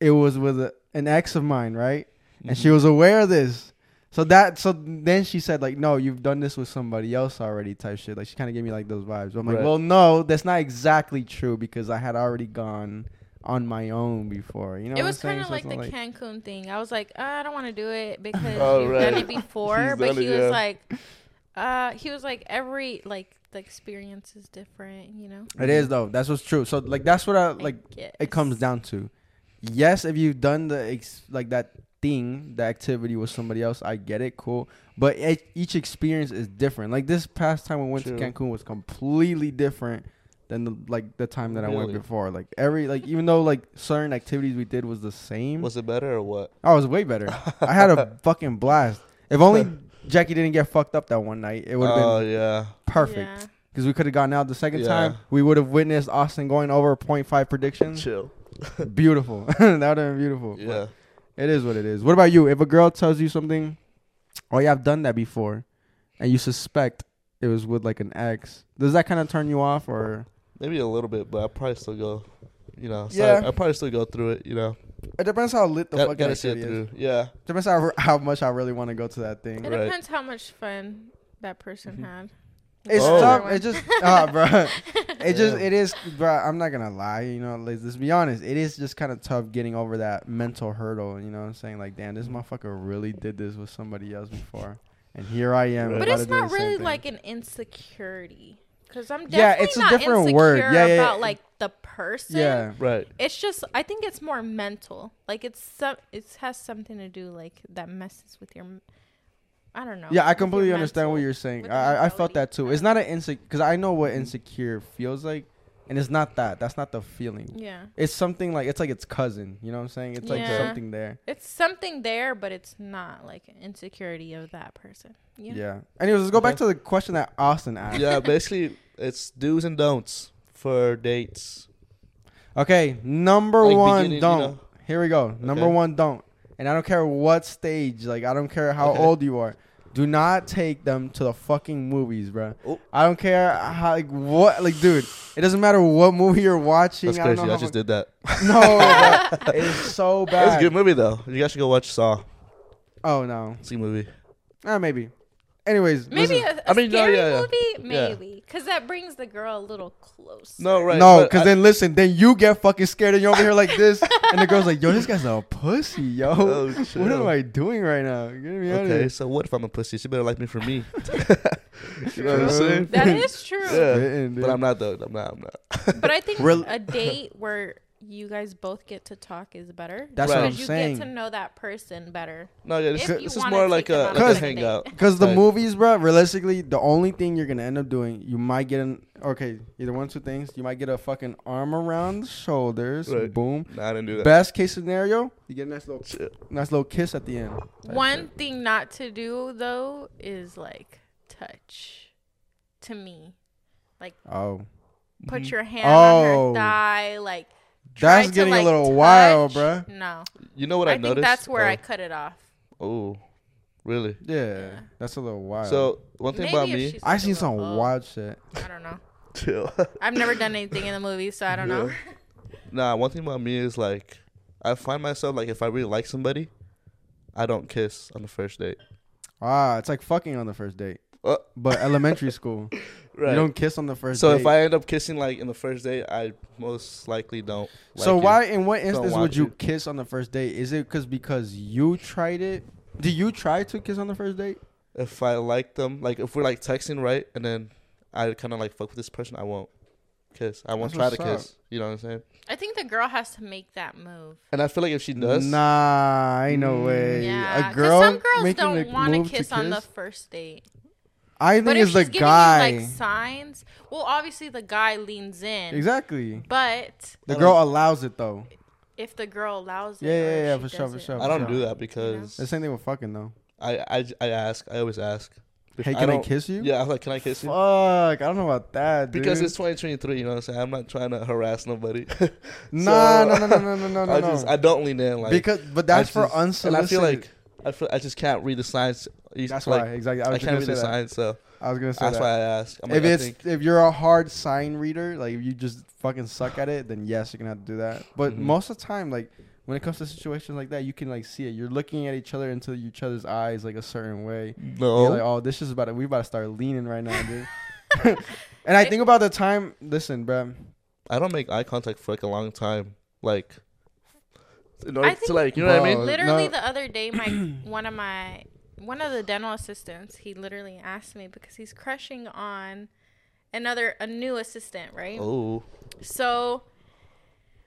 it was with a, an ex of mine. Right and Mm-hmm. she was aware of this. So that so then she said like, no, you've done this with somebody else already, type shit. Like she kind of gave me like those vibes. I'm like, Right. well, no, that's not exactly true because I had already gone on my own before. You know, it what was kind of So like it's the not Cancun thing. I was like, uh, I don't want to do it [laughs] because Oh, you've right. done it [laughs] before. But done he it, was yeah. like, uh, he was like, every like the experience is different, you know. It is though. That's what's true. So like that's what I like. I It comes down to, yes, if you've done the ex- like that thing, the activity with somebody else, I get it, cool. But e- each experience is different. Like this past time we went True. to Cancun was completely different than the, like the time that I went Really? before. Like every like even though like certain activities we did was the same, Was it better or what? oh, it was way better. I had a [laughs] fucking blast. If only Jackie didn't get fucked up that one night, it would have Oh been yeah. perfect. Yeah. Because we could have gotten out the second Yeah. time. We would have witnessed Austin going over 0.5 predictions. Chill. [laughs] beautiful. [laughs] that would have been beautiful. But Yeah. It is what it is. What about you? If a girl tells you something, oh yeah, I've done that before, and you suspect it was with like an ex, does that kind of turn you off or? Maybe a little bit, but I probably still go. You know. So Yeah. I, I probably still go through it. You know. It depends how lit the Got, fucking gotta see it activity is. through. Yeah. Depends how how much I really want to go to that thing. It Right. depends how much fun that person Mhm. had. It's Oh. tough. It just, ah, [laughs] bro. It just, it is, bro. I'm not gonna lie. You know, like, let's be honest. It is just kind of tough getting over that mental hurdle. You know what I'm saying? Like, damn, this motherfucker really did this with somebody else before, and here I am. But it's not really thing. like an insecurity Because I'm Yeah, it's a not different insecure word. Yeah, yeah, yeah. about like the person. Yeah. Right. It's just I think it's more mental. Like it's some it has something to do like that messes with your I don't know. Yeah, I completely understand what you're saying. I, I felt that too. It's not an insecure because I know what insecure feels like, and it's not that. That's not the feeling. Yeah. It's something like it's like its cousin. You know what I'm saying? It's like something there. It's something there, but it's not like insecurity of that person. Yeah. Yeah. Anyways, let's go back to the question that Austin asked. Yeah, basically, it's do's and don'ts for dates. Okay, number Like one, don't. know? Here we go. Number one, don't. And I don't care what stage. Like I don't care how Okay. old you are. Do not take them to the fucking movies, bro. Oh. I don't care how like what like dude. It doesn't matter what movie you're watching. That's I crazy. know I just did that. No, [laughs] it's so bad. It's a good movie though. You guys should go watch Saw. Oh no. See movie. Ah, maybe. Anyways, Maybe listen. a, a I mean, no, scary yeah, yeah. movie, maybe, because that brings the girl a little closer. No, right. no, because then listen, then you get fucking scared and you're over here like this, [laughs] and the girl's like, "Yo, this guy's a pussy, yo. Oh, [laughs] what am I doing right now? Get me out of Okay, here." so what if I'm a pussy? She better like me for me. [laughs] you know what I'm saying? That is true. Yeah. Spitting. But I'm not though. I'm not. I'm not. But I think Rel- a date where you guys both get to talk is better. That's Right. what I'm because you saying. get to know that person better. No, yeah. This, this is more like a, like a a hangout. Because the Right. movies, bro, realistically, the only thing you're gonna end up doing, you might get an okay, either one, or two things. You might get a fucking arm around the shoulders, Right. boom. Nah, I didn't do that. Best case scenario, you get a nice little, Shit. nice little kiss at the end. Type One shit. thing not to do though is like touch. To me, like Oh, put Mhm. your hand on Oh. her thigh, like. Try that's to, getting like, a little wild, touch. bruh. No, You know what I I, think noticed? that's where oh. I cut it off. Oh, really? Yeah, that's a little wild. So one thing Maybe about me, I seen some little- oh, wild shit. I don't know. [laughs] chill. [laughs] I've never done anything in the movie, so I don't know. [laughs] nah, one thing about me is like, I find myself like if I really like somebody, I don't kiss on the first date. Ah, it's like fucking on the first date, Uh, but elementary school. Right. You don't kiss on the first so date. if I end up kissing like in the first date, I most likely don't. so like you. why, in what instance want would you to. kiss on the first date? Is it because because you tried it? Do you try to kiss on the first date? If I like them, like if we're like texting right, and then I kind of like fuck with this person, I won't kiss. I won't That's try to what's kiss. You know what I'm saying? I think the girl has to make that move. And I feel like if she does, Nah, ain't no Mm. way. Yeah, a because girl some girls don't want to kiss on the first date. I think But it's the giving guy. you like signs, well, obviously the guy leans in. exactly. But The girl allows it though. if the girl allows it, Yeah, yeah, yeah, for sure, for sure. I don't Yeah. do that because The same thing with fucking though. I, I I ask. I always ask. If Hey, can I, don't- kiss you? Yeah, I'm like, can I kiss you? Fuck, I don't know about that, dude. Because it's 2023, you know what I'm saying? I'm not trying to harass nobody. [laughs] nah, So- no, no, no, no, no, no, [laughs] no. I just I don't lean in like because, but that's I for just- unsolicited. And I feel like I feel I just can't read the signs. You- that's like, why exactly. I I, was just can't read the that. signs, so I was gonna say that's that. why I ask. I'm if like, it's if you're a hard sign reader, like if you just fucking suck at it, then yes, you're gonna have to do that. But Mhm. most of the time, like when it comes to situations like that, you can like see it. You're looking at each other into each other's eyes like a certain way. no, You're like, oh, this is about to, we about to start leaning right now, dude. [laughs] and I [laughs] think about the time. Listen, bruh. I don't make eye contact for like a long time. Like, in order I think- to like, you know what I mean? Literally no. the other day, my [clears throat] one of my one of the dental assistants, he literally asked me because he's crushing on another a new assistant, right? Oh, So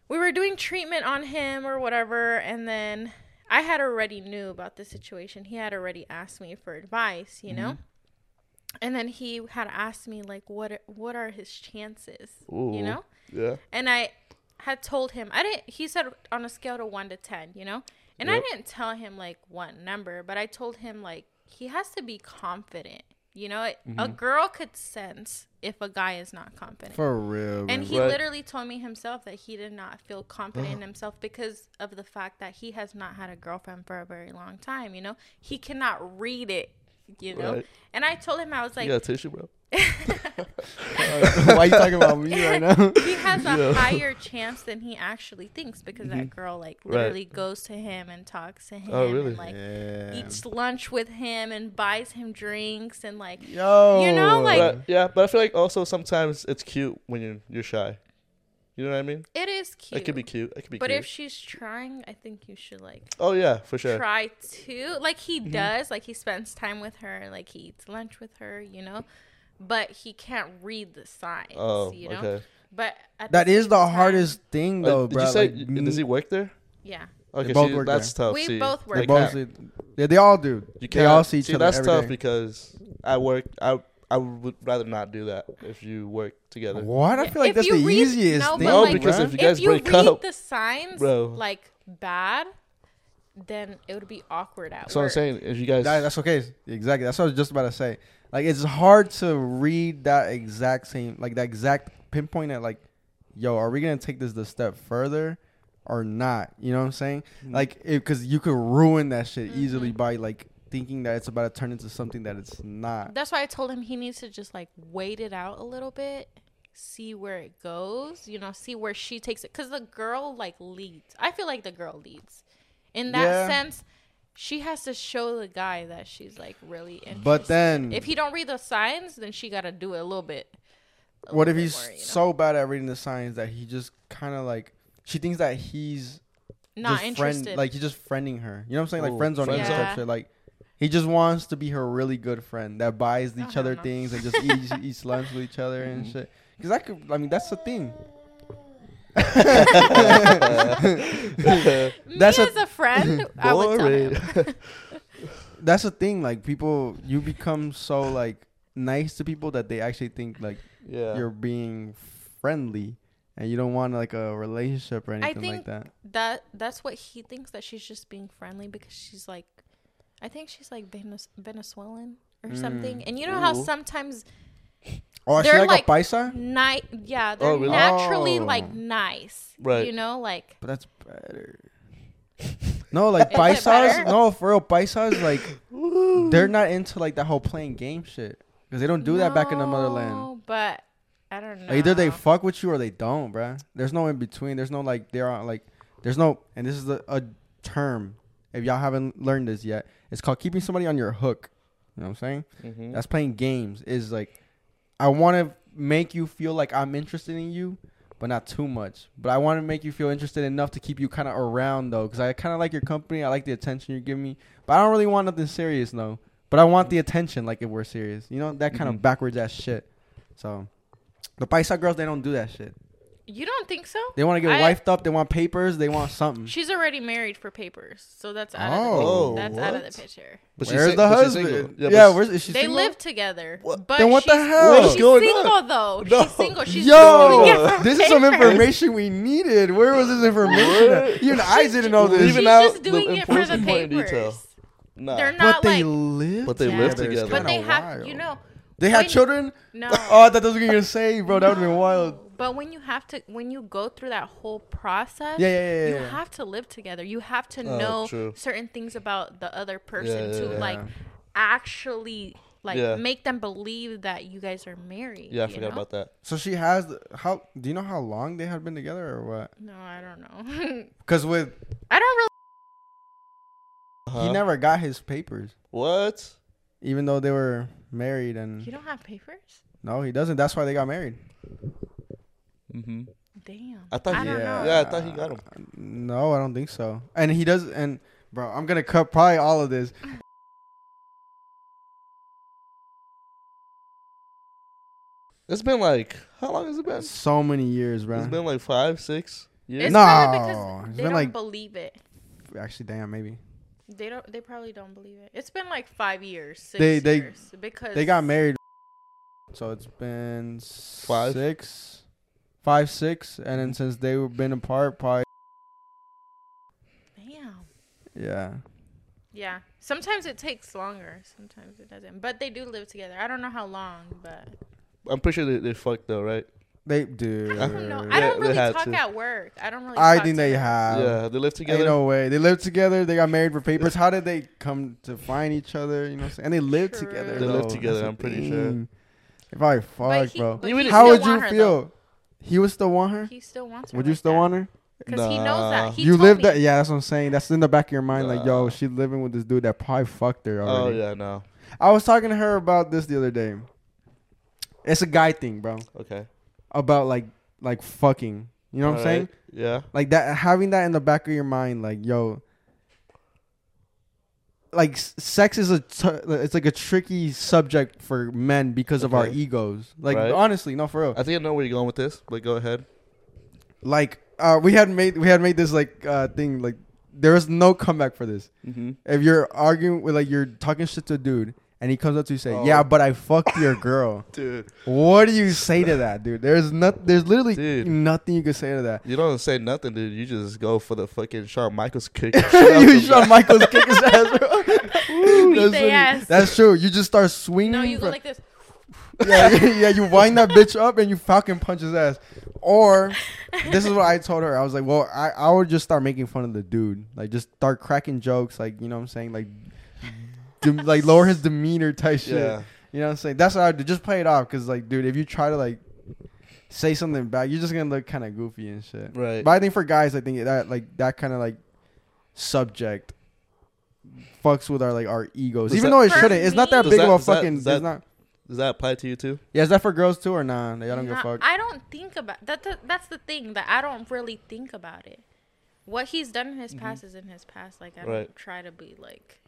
we were doing treatment on him or whatever, and then I had already knew about the situation. He had already asked me for advice, you know. Mm-hmm. And then he had asked me like, what what are his chances, Ooh. you know? yeah. And I had told him I didn't. He said on a scale to one to ten, you know. And I didn't tell him like what number, but I told him like he has to be confident. You know, it, a mm-hmm. girl could sense if a guy is not confident. For real. And he Right. literally told me himself that he did not feel confident in himself because of the fact that he has not had a girlfriend for a very long time. You know, he cannot read it. You know, Right. and I told him I was like, you got a tissue, bro? [laughs] Why are you talking about me right now? [laughs] he has a Yeah. higher chance than he actually thinks because that mm-hmm. girl like Right. literally goes to him and talks to oh, him Oh, really? and like yeah. eats lunch with him and buys him drinks and like Yo. You know, like- But, yeah, but I feel like also sometimes it's cute when you're you're shy. You know what I mean? it is cute. It could be cute. It could be but cute. if she's trying, I think you should like oh yeah, for sure. try to like he Mm-hmm. does like he spends time with her like he eats lunch with her you know but he can't read the signs. Oh, you know. okay. But at That the is the time- hardest thing Uh, though, did bro. you say like, y- does he work there? Yeah. Okay, both see, work that's tough. We see, both work They both see- yeah, they all do. You They can't all see each see, other That's every tough day. because I work. I I would rather not do that if you work together. What? I feel like if that's the read- easiest no, thing. No, like, because bruh. if you guys if you break read up, the signs bro. like bad, then it would be awkward at That's what I'm saying. If you guys, That- that's okay. Exactly. That's what I was just about to say. Like it's hard to read that exact same, like that exact pinpoint at like, yo, are we gonna take this the step further or not? You know what I'm saying? Mhm. Like, because you could ruin that shit easily Mhm. by like thinking that it's about to turn into something that it's not. That's why I told him he needs to just like wait it out a little bit, see where it goes. You know, see where she takes it. Cause the girl like leads. I feel like the girl leads. In that Yeah. sense, she has to show the guy that she's like really interested. But then, if he don't read the signs, then she gotta do it a little bit. a what if little he's more, you know? so bad at reading the signs that he just kind of like she thinks that he's not interested? friend like he's just friending her. You know what I'm saying? Like Ooh, friends on friend each zone. type shit. Like he just wants to be her really good friend that buys each other know. things and just [laughs] eats, eats lunch with each other and Mhm. shit. Because I could, I mean, that's the thing. [laughs] Me That's a- as a friend, I would tell him. [laughs] That's the thing. Like people, you become so like nice to people that they actually think like yeah. you're being friendly, and you don't want like a relationship or anything like think- that. that that's what he thinks that she's just being friendly because she's like I think she's like Venez- Venezuelan or something. Mm. And you know how sometimes Oh, is she They're like, like- a paisa? nice yeah, they're Oh, really? naturally Oh. like nice. Right. You know, like But that's better. [laughs] No, like [laughs] Is paisas. No, for real, paisas like [laughs] they're not into like that whole playing game shit because they don't do that back in the motherland. No, But I don't know. Either they fuck with you or they don't, bruh. There's no in between. There's no like there are like there's no and this is a, a term. If y'all haven't learned this yet, it's called keeping somebody on your hook. You know what I'm saying? Mhm. That's playing games. Is like I want to make you feel like I'm interested in you, but not too much. But I want to make you feel interested enough to keep you kind of around though, because I kind of like your company. I like the attention you give me, but I don't really want nothing serious though. But I want the attention like if we're serious. You know that kind of Mhm. backwards ass shit. So the Paisa girls they don't do that shit. You don't think so? They want to get I- wifed up. They want papers. They want something. She's already married for papers, so that's out Oh, of the, oh. that's out of the picture. But she's Where's sing- the but she's husband? single. Yeah, where's is she? they single? live together. What? But Then what the hell? What is She's going single on? though. No. She's single. She's doing it Yo, for [laughs] this is some information we needed. Where was this information? Even I didn't know this. She's Leaving out just the doing it for the important in detail. papers. Nah. They're But not they like, live. But they live together. but they have, you know, They had when- children. no. Oh, I thought that was what you were gonna say, bro. That would have been wild. But when you have to, when you go through that whole process, Yeah, yeah, yeah. you yeah. have to live together. You have to Oh, know true. certain things about the other person Yeah, to yeah, like actually like Yeah. make them believe that you guys are married. Yeah, I forgot know? about that. So she has how? Do you know how long they had been together or what? No, I don't know. [laughs] Because with I don't really. Uh-huh. he never got his papers, What? even though they were married. And You don't have papers? no, he doesn't. That's why they got married. Mm-hmm. Damn. I thought I he- don't know. Yeah, I thought he got him. No, I don't think so. And he does. And bro, I'm gonna cut probably all of this. It's been like how long has it been? So many years, bro. It's been like five, six years. It's No, probably it's because they been don't like- believe it. Actually, damn, maybe They don't. They probably don't believe it. It's been like five years, six They- they- years because they got married. So it's been Five? six, five, six, and then since they've been apart, probably Damn. yeah. Yeah. Sometimes it takes longer. Sometimes it doesn't. But they do live together. I don't know how long, but I'm pretty sure they, they fucked though, right? They do. I don't know. Yeah, I don't they really had talk to. at work. I don't really. I talk think to they her. have. yeah, they live together. Ain't no way. They lived together. They got married for papers. [laughs] How did they come to find each other? You know, what I'm saying? and they lived True. together. They lived though. together, That's the I'm pretty sure. thing. They probably But fucked, he- bro. but he How still would you want her, feel? Though. He would still want her. He still wants her. Would you still that. want her? Because he knows that. He you told lived me. that? Yeah, that's what I'm saying. That's in the back of your mind. Like, yo, Nah. she living with this dude that probably fucked her already. Oh yeah, no. I was talking to her about this the other day. It's a guy thing, bro. Okay. About like like fucking. You know what I'm saying? Yeah. Like that having that in the back of your mind, like, yo, like sex is a t- it's like a tricky subject for men because of our Okay. egos. Like Right. honestly, no for real. I think I know where you're going with this, but go ahead. Like uh, we had made we had made this like uh thing like there is no comeback for this. Mm-hmm. If you're arguing with like you're talking shit to a dude and he comes up to you and say, Oh. "Yeah, but I fucked your [laughs] girl." Dude, What do you say to that, dude? There's not there's literally Dude. nothing you can say to that. you don't say nothing, dude. You just go for the fucking Shawn Michaels kick. [laughs] you Shawn [laughs] Michaels kick his ass, bro. Beat That's, their funny. ass. That's true. You just start swinging. No, you go like this. yeah, yeah, yeah, you wind that bitch up and you falcon punch his ass. Or this is what I told her. I was like, well, I, I would just start making fun of the dude. Like just start cracking jokes, like, you know what I'm saying? Like dem- like lower his demeanor type shit. Yeah. You know what I'm saying? That's what I do. Just play it off cuz like dude, if you try to like say something back, you're just going to look kind of goofy and shit. Right. But I think for guys, I think that like that kind of like subject fucks with our like our egos. Does Even that- though it shouldn't. It's not that me- big Does of a does that- fucking does that- it's not Does that apply to you too? yeah, is that for girls too or nah? They don't give a Nah, fuck. I don't think about that, that. That's the thing that I don't really think about it. What he's done in his mm-hmm. past is in his past. Like I Right. don't try to be like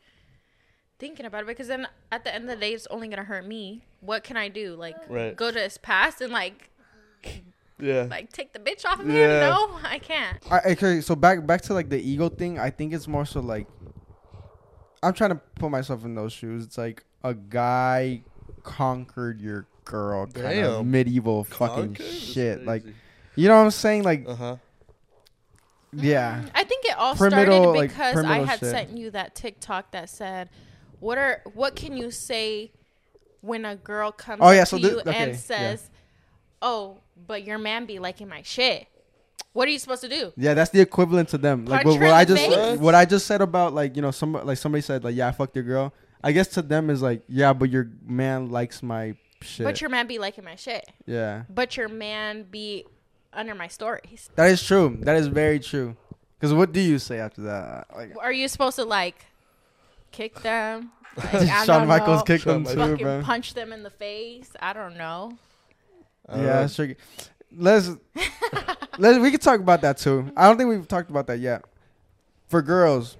thinking about it because then at the end of the day, it's only gonna hurt me. What can I do? Like Right. go to his past and like Yeah. like take the bitch off of him? Yeah. No, I can't. I, okay, so back back to like the ego thing. I think it's more so like I'm trying to put myself in those shoes. It's like a guy conquered your girl, kind of medieval fucking Conquered? That's shit. Like you know what I'm saying? Like Uh huh. yeah, I think it all Primitive, started like, because I had shit. sent you that TikTok that said, "What are what can you say when a girl comes Oh, up yeah, to so thi- you okay, and yeah. says, "Oh, but your man be liking my shit." What are you supposed to do? yeah. That's the equivalent to them. Like what, what I just face? what I just said about like you know some like somebody said like yeah I fucked your girl. I guess to them is like yeah, but your man likes my shit. But your man be liking my shit. yeah, But your man be under my stories. that is true. That is very true. Because what do you say after that? Like Are you supposed to like kick them? [laughs] Like, Shawn Michaels know, kicked Shawn them too, fucking bro. punch them in the face. I don't know. Yeah, sure. Let's [laughs] let's we could talk about that too. I don't think we've talked about that yet. For girls,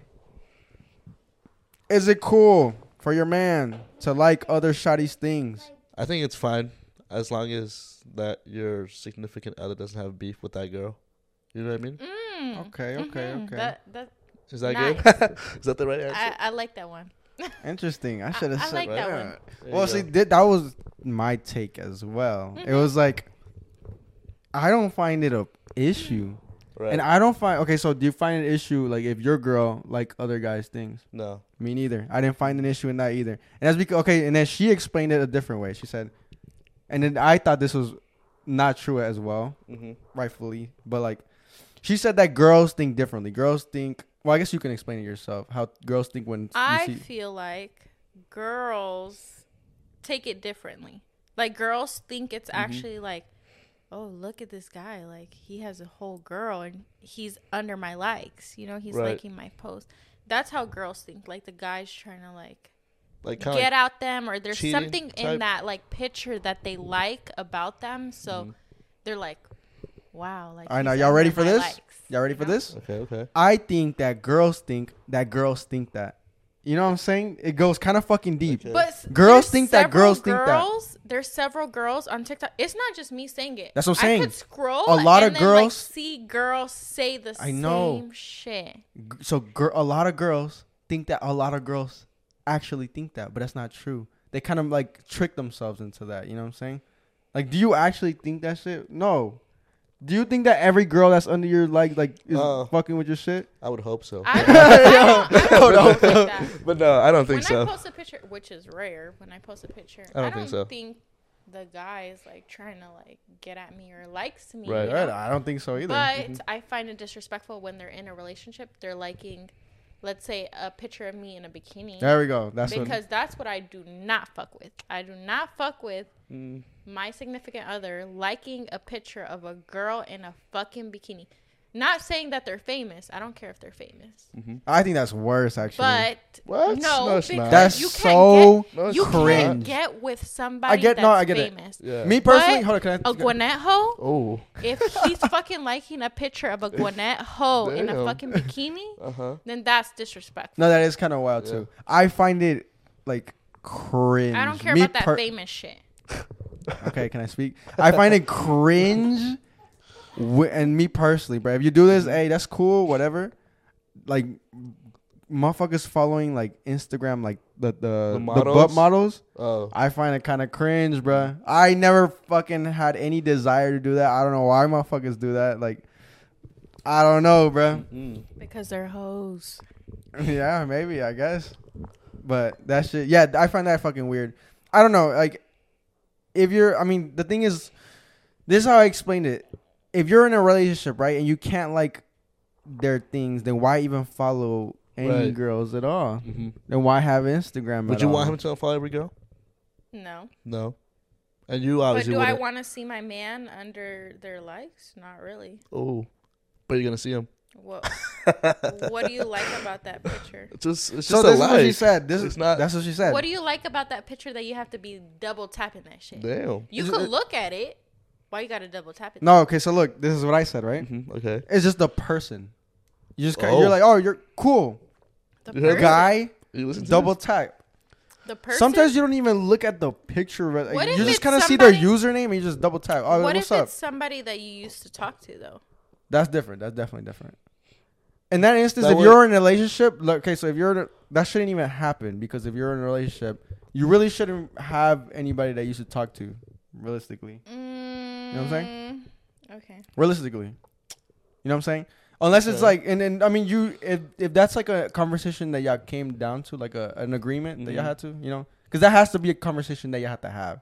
is it cool for your man to like other shotty's things? I think it's fine as long as that your significant other doesn't have beef with that girl. You know what I mean? Mm, Okay, okay, mhm. okay. That that Is that Nice. good? [laughs] Is that the right answer? I, I like that one. Interesting. I I- should have I said like that one. There Well, see, th- that was my take as well. It Mhm. was like I don't find it a issue, right. and I don't find okay. So do you find an issue like if your girl like other guys' things? no. Me neither. I didn't find an issue in that either. And that's because okay. And then she explained it a different way. She said, and then I thought this was not true as well, Mm-hmm. rightfully. But like, she said that girls think differently. Girls think. Well, I guess you can explain it yourself. How girls think when I see. feel like girls take it differently. Like girls think it's Mm-hmm. actually like, oh, look at this guy. Like he has a whole girl and he's under my likes. You know, he's Right. liking my post. That's how girls think. Like the guy's trying to like Like get of out them or there's something type? in that like picture that they like about them. So Mhm. they're like, wow. Like All right, now y'all ready for this? likes, Y'all ready for know? this? Okay. Okay. I think that girls think that girls think that. You know what I'm saying? It goes kind of fucking deep. Okay. But Girls think that several girls think that. girls, There's several girls on TikTok. It's not just me saying it. That's what I'm I saying. could scroll A lot and of then, like, girls- see girls say the I know. same shit. So gir- a lot of girls think that a lot of girls actually think that, but that's not true. They kind of like trick themselves into that. You know what I'm saying? Like, do you actually think that shit? No. Do you think that every girl that's under your like like is Uh. fucking with your shit? I would hope so. I [laughs] don't, I don't, I don't think on. that. [laughs] but no, I don't think when so. I post a picture, which is rare, when I post a picture, I don't think so. think the guy is like trying to like get at me or likes me. Right. you Right. know? I don't think so either. But Mhm. I find it disrespectful when they're in a relationship. They're liking, let's say, a picture of me in a bikini. There we go. That's what. because that's what I do not fuck with. I do not fuck with Mm, my significant other liking a picture of a girl in a fucking bikini. Not saying that they're famous. I don't care if they're famous. Mm-hmm. I think that's worse actually. But What? no, No, it's because not. That's you so get, No, you not. can't cringe. get with somebody I get- that's no, I get it. Yeah. Me personally, But hold on, can I? A Gwinnett hoe, Oh. if he's [laughs] fucking liking a picture of a Gwinnett hoe in a fucking bikini, [laughs] Uh huh. then that's disrespectful. no, that is kind of wild Yeah. too. I find it like cringe. I don't care Me about that per- famous shit. [laughs] Okay, can I speak? I find it cringe. Wi- and me personally, bro, if you do this, hey, that's cool, whatever. Like, motherfuckers following like Instagram, like the the, The the, models? butt models. Oh. I find it kind of cringe, bruh. I never fucking had any desire to do that. I don't know why motherfuckers do that. Like, I don't know, bruh. Mm. Because they're hoes. [laughs] yeah, maybe I guess. But that shit, yeah, I find that fucking weird. I don't know, like if you're, I mean, the thing is, this is how I explained it. If you're in a relationship, right, and you can't like their things, then why even follow any Right. girls at all? hmm Then why have Instagram? Would at you all? want him to unfollow every girl? No. No. And you But obviously do I wouldn't. want to see my man under their likes? Not really. oh. But you're gonna see him. What [laughs] What do you like about that picture? It's just it's So just this a is what she like. said. This It's is not- That's what she said. What do you like about that picture that you have to be double tapping that shit? Damn. You Is could it- look at it. Why you gotta double tap it? no, okay. So look, this is what I said, right? hmm Okay. It's just the person. You just kind Oh. you're like, oh, you're cool, The You person. guy. You listen to Double tap. The person. Sometimes you don't even look at the picture. Like, What you just it's kind of see their somebody- username and you just double tap. Oh, what what's if up? it's somebody that you used to talk to though? That's different. That's definitely different. In that instance, That if would- you're in a relationship, look, okay, so if you're in a, that shouldn't even happen because if you're in a relationship, you really shouldn't have anybody that you should talk to. Realistically, Mm, what I'm saying? Okay. realistically, you know what I'm saying? Unless it's like, and then I mean, you if if that's like a conversation that y'all came down to, like a an agreement that y'all Mhm. had to, you know, because that has to be a conversation that you have to have.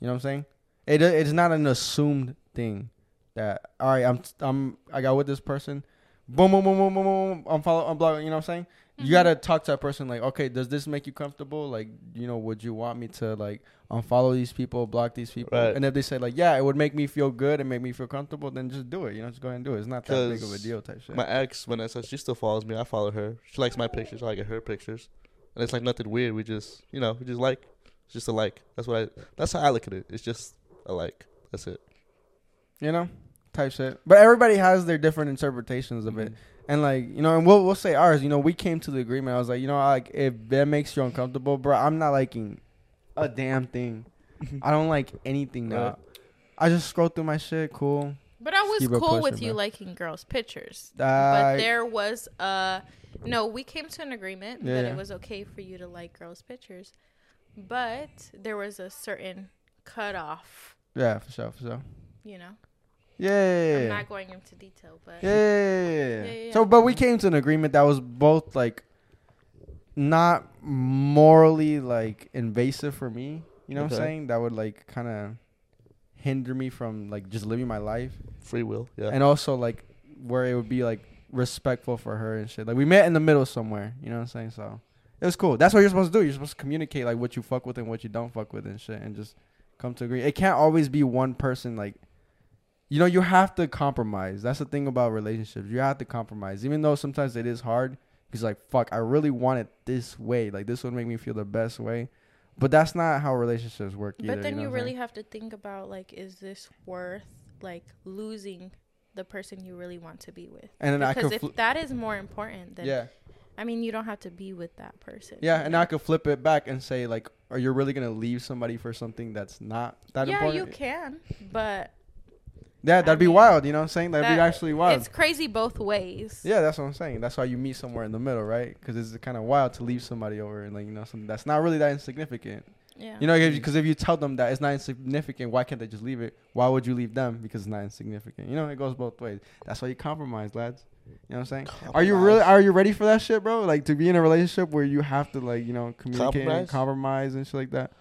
You know what I'm saying? It it's not an assumed thing that all right, I'm I'm I got with this person, boom boom boom boom boom boom, I'm follow I'm blocking. You know what I'm saying? You Mhm. gotta talk to that person like, okay, does this make you comfortable? Like, you know, would you want me to like unfollow these people, block these people? Right. And if they say like, yeah, it would make me feel good and make me feel comfortable, then just do it. You know, just go ahead and do it. It's not that big of a deal type shit. My ex, Vanessa, she still follows me. I follow her. She likes my pictures. I like her pictures. And it's like nothing weird. We just, you know, we just like. It's just a like. That's what I. That's how I look at it. It's just a like. That's it. you know, type shit. But everybody has their different interpretations of it. And like, you know, and we'll we'll say ours. You know, we came to the agreement. I was like, you know, like if that makes you uncomfortable, bro, I'm not liking a damn thing. [laughs] I don't like anything now. Right. I just scroll through my shit. Cool. But I was Keep it cool with pushing, you man. liking girls' pictures. Uh, but there was uh no, we came to an agreement that it was okay for you to like girls' pictures. But there was a certain cutoff, yeah, for sure, for sure. you know. Yeah. I'm not going into detail, but Yeah, yeah, yeah, Yeah, yeah, So, but we came to an agreement that was both like not morally like invasive for me. You know what I'm saying? That would like kind of hinder me from like just living my life, Free will. Yeah. and also like where it would be like respectful for her and shit. Like we met in the middle somewhere. You know what I'm saying? So it was cool. That's what you're supposed to do. You're supposed to communicate like what you fuck with and what you don't fuck with and shit, and just come to agree. It can't always be one person like you know, you have to compromise. That's the thing about relationships. You have to compromise, even though sometimes it is hard. Because like, fuck, I really want it this way. Like this would make me feel the best way. But that's not how relationships work. Either, but then know you really have to think about like is this worth like losing the person you really want to be with? and then I Because if fli- that is more important than yeah, I mean, you don't have to be with that person. yeah, and know? I could flip it back and say like, are you really gonna leave somebody for something that's not that important? yeah, important? you can, but Yeah, that'd I be mean, wild. You know what I'm saying? That'd be actually wild. it's crazy both ways. Yeah, that's what I'm saying. That's why you meet somewhere in the middle, right? Because it's kind of wild to leave somebody over and like you know something that's not really that insignificant. Yeah. You know, because if you tell them that it's not insignificant, why can't they just leave it? Why would you leave them because it's not insignificant? You know, it goes both ways. That's why you compromise, lads. You know what I'm saying? Are you really? Are you ready for that shit, bro? Like to be in a relationship where you have to like you know communicate, and Compromise? compromise, and shit like that.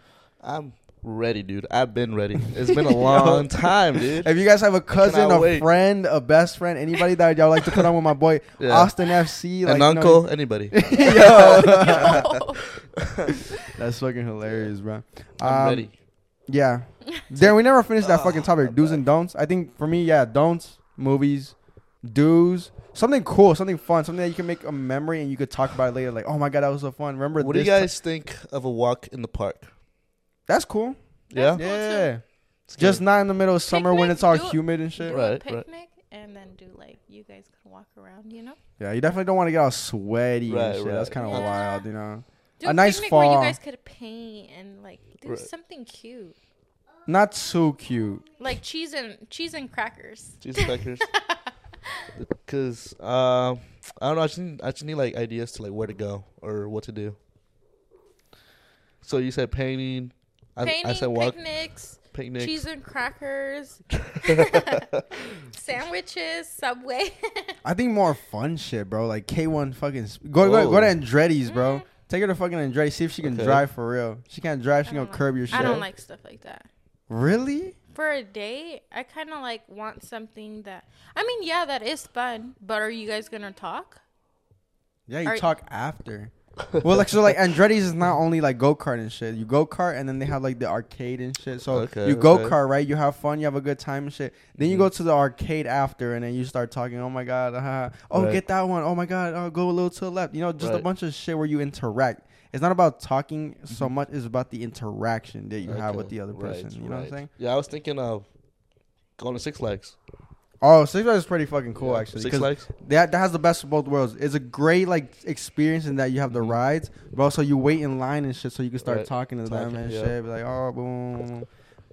I'm ready, dude. I've been ready. It's been a [laughs] long time, dude. If you guys have a cousin, a wait. friend, a best friend, anybody that y'all like to put on with my boy [laughs] Yeah. Austin FC, like An you know, uncle, anybody. [laughs] Yo. That's fucking hilarious, bro. I'm Um, ready. Yeah. then we never finished that fucking Ah, topic. my Do's and don'ts. I think for me, yeah, don'ts, movies, do's, something cool, something fun, something that you can make a memory and you could talk about it later. Like, oh my god, that was so fun. Remember What do you this ti- guys think of a walk in the park? That's cool. Yeah, Cool, yeah, It's just not in the middle of summer when Picnic, it's all do it- humid and shit. do Right, a right. picnic and then do like you guys can walk around. You know, Yeah, you definitely don't want to get all sweaty Right, and shit. That's kind of Yeah. wild, you know. do A nice picnic where you guys could paint and like do Right. something cute, Not so cute. like cheese and cheese and crackers. cheese crackers. [laughs] Cause um, I don't know. I just need, I just need like ideas to like where to go or what to do. So you said painting. I, Painting, I said walk picnics, picnic. cheese and crackers, [laughs] sandwiches, Subway. [laughs] I think more fun shit, bro. Like K1 fucking s- go go, go to Oh. Andretti's, bro. Mm. Take her to fucking Andretti. See if she can Okay. drive for real. She can't drive. She I gonna don't like- curb your shit. I don't like stuff like that. Really? For a date, I kind of like want something that. I mean, yeah, that is fun. But are you guys gonna talk? Yeah, you Are- talk after. Well, like so, like Andretti's is not [laughs] only like go kart and shit. You go kart and then they have like the arcade and shit. So Okay, you go okay. kart, right? You have fun, you have a good time and shit. Then you Mhm. go to the arcade after, and then you start talking. Oh my god, uh, oh Right. get that one. Oh my god, oh go a little to the left. You know, just a bunch of shit where you interact. It's not about talking so much; it's about the interaction that you have with the other right, person. you know what I'm saying? Yeah, I was thinking of going to Six Flags. Oh, Six Flags is pretty fucking cool Yeah, actually. Six 'cause Flags. that that has the best of both worlds. It's a great like experience in that you have the Mhm. rides, but also you wait in line and shit so you can start Right. talking to them and yeah. shit. Be like, oh, boom. boom, boom.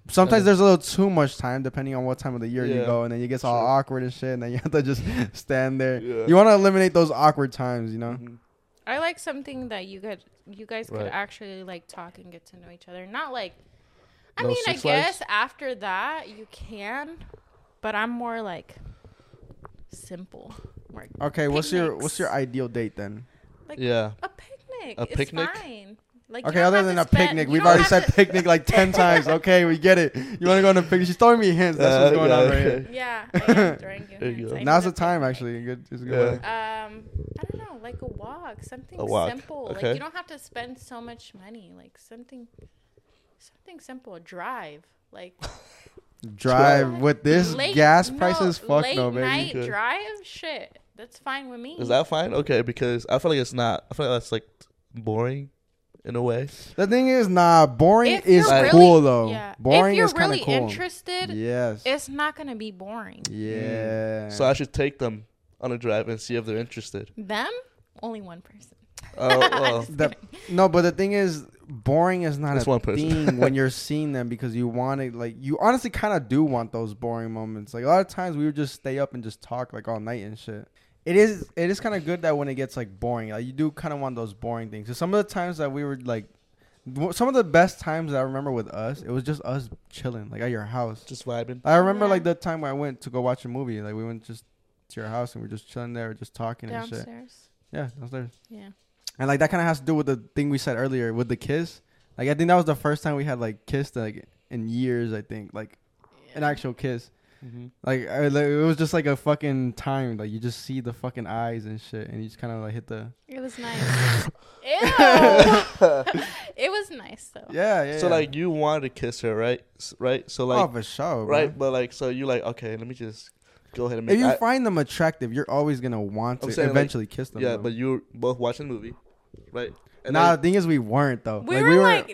Sometimes then- there's a little too much time depending on what time of the year you go, and then it gets all true. awkward and shit, and then you have to just [laughs] stand there. Yeah. You want to eliminate those awkward times, you know? Mhm. I like something that you could you guys could actually like talk and get to know each other. Not like I No mean, I Flags? guess after that you can, but I'm more like simple. More Okay, what's your what's your ideal date then? like Yeah. a picnic. A it's picnic? fine. Like Okay, other than a spend- picnic, we've already said [laughs] picnic like ten times. Okay, we get it. You want to go on a picnic? She's throwing me hints. That's what's Uh, going yeah, on right okay. here. Yeah, I am [laughs] throwing you There you hints. go. Now's the time, picnic. actually. Good, it's good Yeah. Um, I don't know, like a walk, something A walk, simple. Like you don't have to spend so much money. Like something, something simple. A drive, like [laughs] Drive with this late- gas no, prices. Fuck late no, baby. night Okay. drive. Shit, that's fine with me. Is that fine? Okay, because I feel like it's not. I feel like that's like boring, in a way. The thing is, nah, boring If is you're really- cool though. Yeah. Boring if you're is kind really of cool. interested, Yes. it's not gonna be boring. yeah. So I should take them on a drive and see if they're interested. Them, only one person. Oh, well, [laughs] no, but the thing is, boring is not It's a one person. thing [laughs] when you're seeing them because you want it. like you honestly kind of do want those boring moments. Like a lot of times we would just stay up and just talk like all night and shit. It is it is kind of good that when it gets like boring, like you do kind of want those boring things. So some of the times that we were like, some of the best times that I remember with us, it was just us chilling like at your house. just vibing. I remember Yeah. like the time where I went to go watch a movie. Like we went just to your house and we are just chilling there, just talking and shit. Downstairs. Yeah, downstairs. Yeah. And like that kind of has to do with the thing we said earlier with the kiss. Like I think that was the first time we had like kissed like in years. I think like an actual kiss. Mm-hmm. Like, I, like it was just like a fucking time. Like you just see the fucking eyes and shit, and you just kind of like hit the. It was nice. [laughs] Ew. [laughs] it was nice though. Yeah, yeah. So yeah. like you wanted to kiss her, right? S- Right. So like oh, for sure, right, bro. but like so you like okay, let me just go ahead and make. If you I- find them attractive, you're always gonna want I'm to saying, like, eventually kiss them. yeah, bro. but you were both watching the movie, right? nah, then- the thing is, we weren't though. We, like, were, we were. like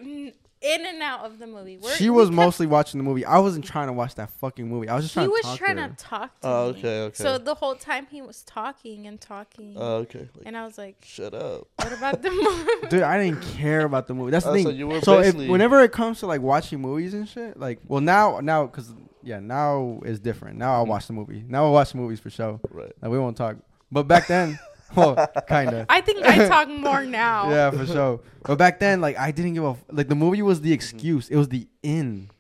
in and out of the movie. We're, she was kept- mostly watching the movie. I wasn't trying to watch that fucking movie. I was just He trying was to talk trying to to her. talk to Oh, me. okay, okay. So the whole time he was talking and talking, Oh, okay. Like, and I was like, shut up. "What about the [laughs] movie?" Dude, I didn't care about the movie. That's the Oh, thing. so you were so if, whenever it comes to like watching movies and shit, like, well now, now, cause yeah, now is different. Now I'll Mhm. watch the movie. Now I'll watch the movies for show. Right. Like we won't talk. But back then, [laughs] [laughs] well, kinda. I think I talk more now. [laughs] Yeah, for sure. But back then, like I didn't give a f- like the movie was the excuse. It was the in,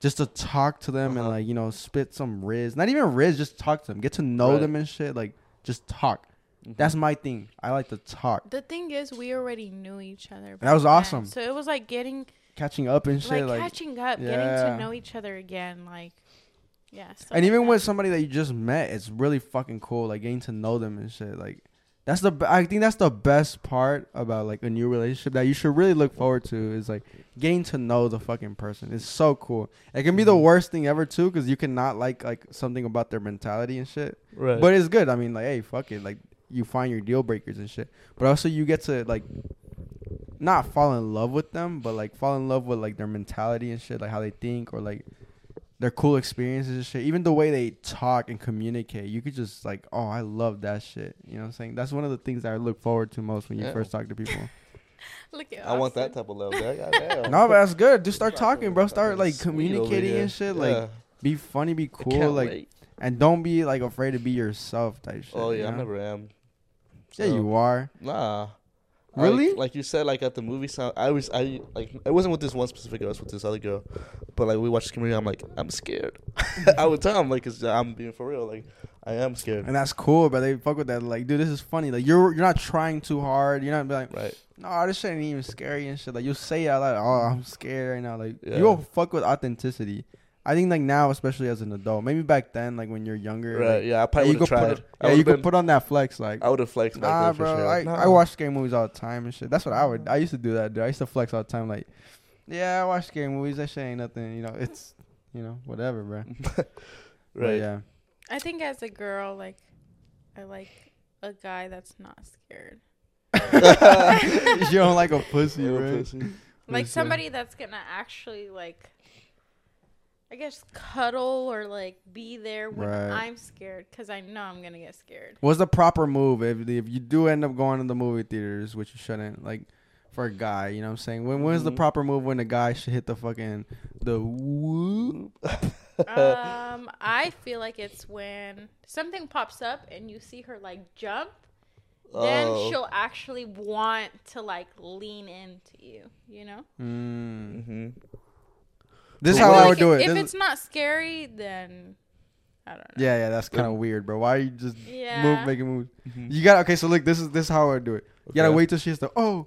just to talk to them and Uh-huh. like you know spit some riz. Not even riz, just talk to them, get to know Right. them and shit. Like just talk. Mhm. That's my thing. I like to talk, The thing is, we already knew each other. That was back then. awesome. So it was like getting, catching up and shit. like, Like, catching up, getting yeah. to know each other again. Like, yeah. stuff and like even that. with somebody that you just met, it's really fucking cool. Like getting to know them and shit. Like That's the. I think that's the best part about like a new relationship that you should really look forward to is like getting to know the fucking person. It's so cool. It can be the Mhm. worst thing ever too, because you cannot like like something about their mentality and shit. Right. But it's good. I mean, like, hey, fuck it. Like, you find your deal breakers and shit. But also, you get to like, not fall in love with them, but like fall in love with like their mentality and shit, like how they think or like their cool experiences and shit. Even the way they talk and communicate, you could just like, oh, I love that shit. You know what I'm saying? That's one of the things that I look forward to most when you Yeah. first talk to people. [laughs] Look at I want that type of love. That [laughs] goddamn. no, but that's good. Just start talking, bro. Start like communicating and shit. Yeah. Like, be funny, be cool, like, wait. and don't be like afraid to be yourself type oh, shit. Oh you yeah, I know? never am. Yeah, you are. Nah. Really? Like, like you said, like at the movie sound, I was, I like, it wasn't with this one specific girl, it was with this other girl. But like we watched this community, I'm like, I'm scared. I would tell him like, cause I'm being for real, like, I am scared. And that's cool, but they fuck with that. Like, dude, this is funny. Like, you're you're not trying too hard. You're not like, Right. no, this shit ain't even scary and shit. Like, you say it out loud. Oh, I'm scared right now. Like, Yeah. you'll fuck with authenticity. I think like now, especially as an adult, maybe back then, like when you're younger, Right. like, Yeah, I yeah, probably you would could have put yeah, you could put on that flex. Like, I would have flexed back nah, then for bro, sure. I, Nah. I watch scary movies all the time and shit. That's what I would. I used to do that, dude. I used to flex all the time. Like, yeah, I watch scary movies. That shit ain't nothing. You know, it's you know whatever, bro. [laughs] But right. yeah. I think as a girl, like, I like a guy that's not scared. [laughs] you don't like a pussy, [laughs] Little right? pussy. Like somebody that's gonna actually like, I guess cuddle or like be there when Right. I'm scared because I know I'm gonna get scared. What's the proper move if if you do end up going to the movie theaters, which you shouldn't, like for a guy, you know what I'm saying? When when's the Mhm. proper move when a guy should hit the fucking the whoop? um, I feel like it's when something pops up and you see her like jump, then Oh. she'll actually want to like lean into you. You know. Mm. This is how what I would do it. If This- it's not scary, then I don't know. yeah, yeah, that's kind of weird, bro. Why are you just Yeah. move making moves? Mhm. You got okay. So look, this is this is how I would do it. You gotta Okay. wait till she's the oh,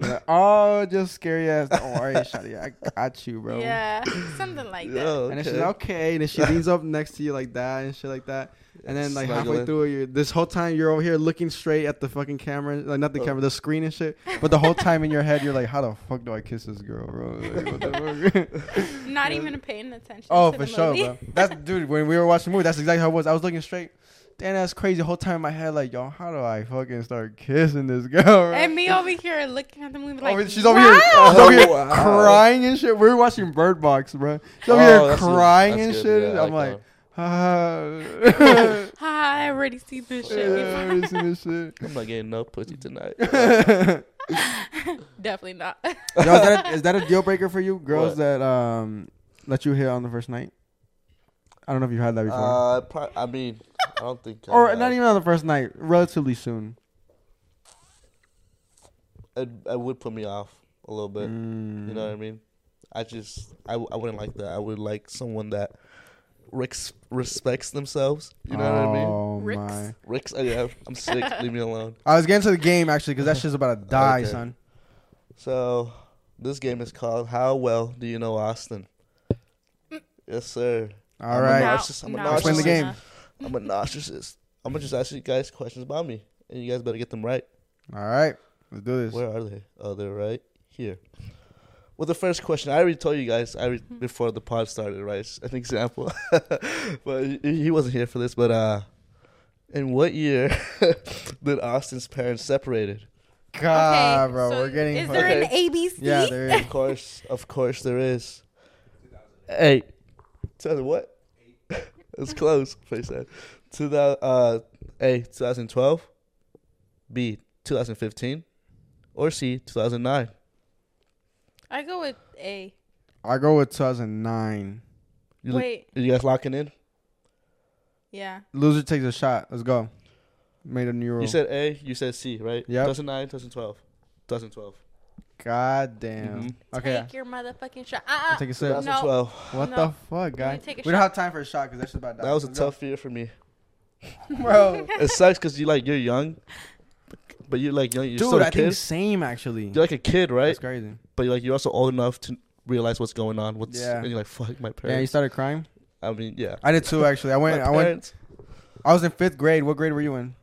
You're like, oh, just scary ass. Don't worry, [laughs] Shawty, I got you, bro. Yeah, something like that. Oh, And then she's okay. like, okay. And then she leans up next to you like that and shit like that. And then like halfway Snuggling. through, you're this whole time you're over here looking straight at the fucking camera, like not the Oh. camera, the screen and shit. But the whole time in your head, you're like, how the fuck do I kiss this girl, bro? Like, what the [laughs] fuck? [laughs] Not even paying attention. oh, to for the sure, movie. bro. That's [laughs] dude. When we were watching the movie, that's exactly how it was. I was looking straight. Damn, that's crazy. The whole time in my head, like, yo, how do I fucking start kissing this girl? Bro? And me over here looking at the movie like, Over- she's over here, she's over here Oh, wow. crying and shit. We were watching Bird Box, bro. She's over Oh, here crying That's and good. shit. Yeah, I I'm like, that ah. [laughs] Ha, I already see this shit. Yeah, before. I already seen this shit. I'm not getting no pussy tonight. [laughs] Definitely not. is, that a, is that a deal breaker for you? Girls What? that um let you hit on the first night? I don't know if you had that before. uh, pro- I mean, I don't think. Or have. not even on the first night, relatively soon. It, it would put me off a little bit. Mm. You know what I mean? I just, I, I wouldn't like that. I would like someone that rex, respects themselves. You know what I mean? Oh Ricks? my! Rex, oh, yeah, I'm sick. [laughs] Leave me alone. I was getting to the game actually because that shit's about to [laughs] die, Okay. son. So, this game is called How Well Do You Know Austin? yes, sir. All I'm a right. Now- narcissist. I'm a now Explain the game. I'm a narcissist. I'm gonna just ask you guys questions about me, and you guys better get them right. All right. Let's do this. Where are they? Oh, they're right here. Well, the first question I already told you guys I already, before the pod started, right? An example, [laughs] but he, he wasn't here for this. But uh, in what year [laughs] did Austin's parents separated? God, okay, bro, so we're getting. Is fucking- there an ABC? yeah, there is. Of course, of course, there is. Eight. Tell me what? [laughs] it's close. Face that. Two thousand. Uh, A. 2012. B. 2015. Or C. 2009. I go with A. I go with 2009. You, look- Wait, are you guys locking in? yeah. Loser takes a shot. Let's go. Made a new rule. You said A. You said C, right? Yep. 2009, 2012. 2012. God damn. Mhm. Okay. Take your motherfucking shot. I'll Uh-uh. take a sip. 2012. What No. the fuck, guy? me take a We don't have time for a shot because that's about to That was a tough year for me. [laughs] bro. It sucks because you like you're young, but you're like. You're Dude, still a I kid. think same actually. You're like a kid, right? That's crazy. But you're like you're also old enough to realize what's going on. What's Yeah. and you're like fuck my parents. Yeah, you started crying. I mean, yeah. I did too. Actually, I went. my I went. I was in fifth grade. What grade were you in?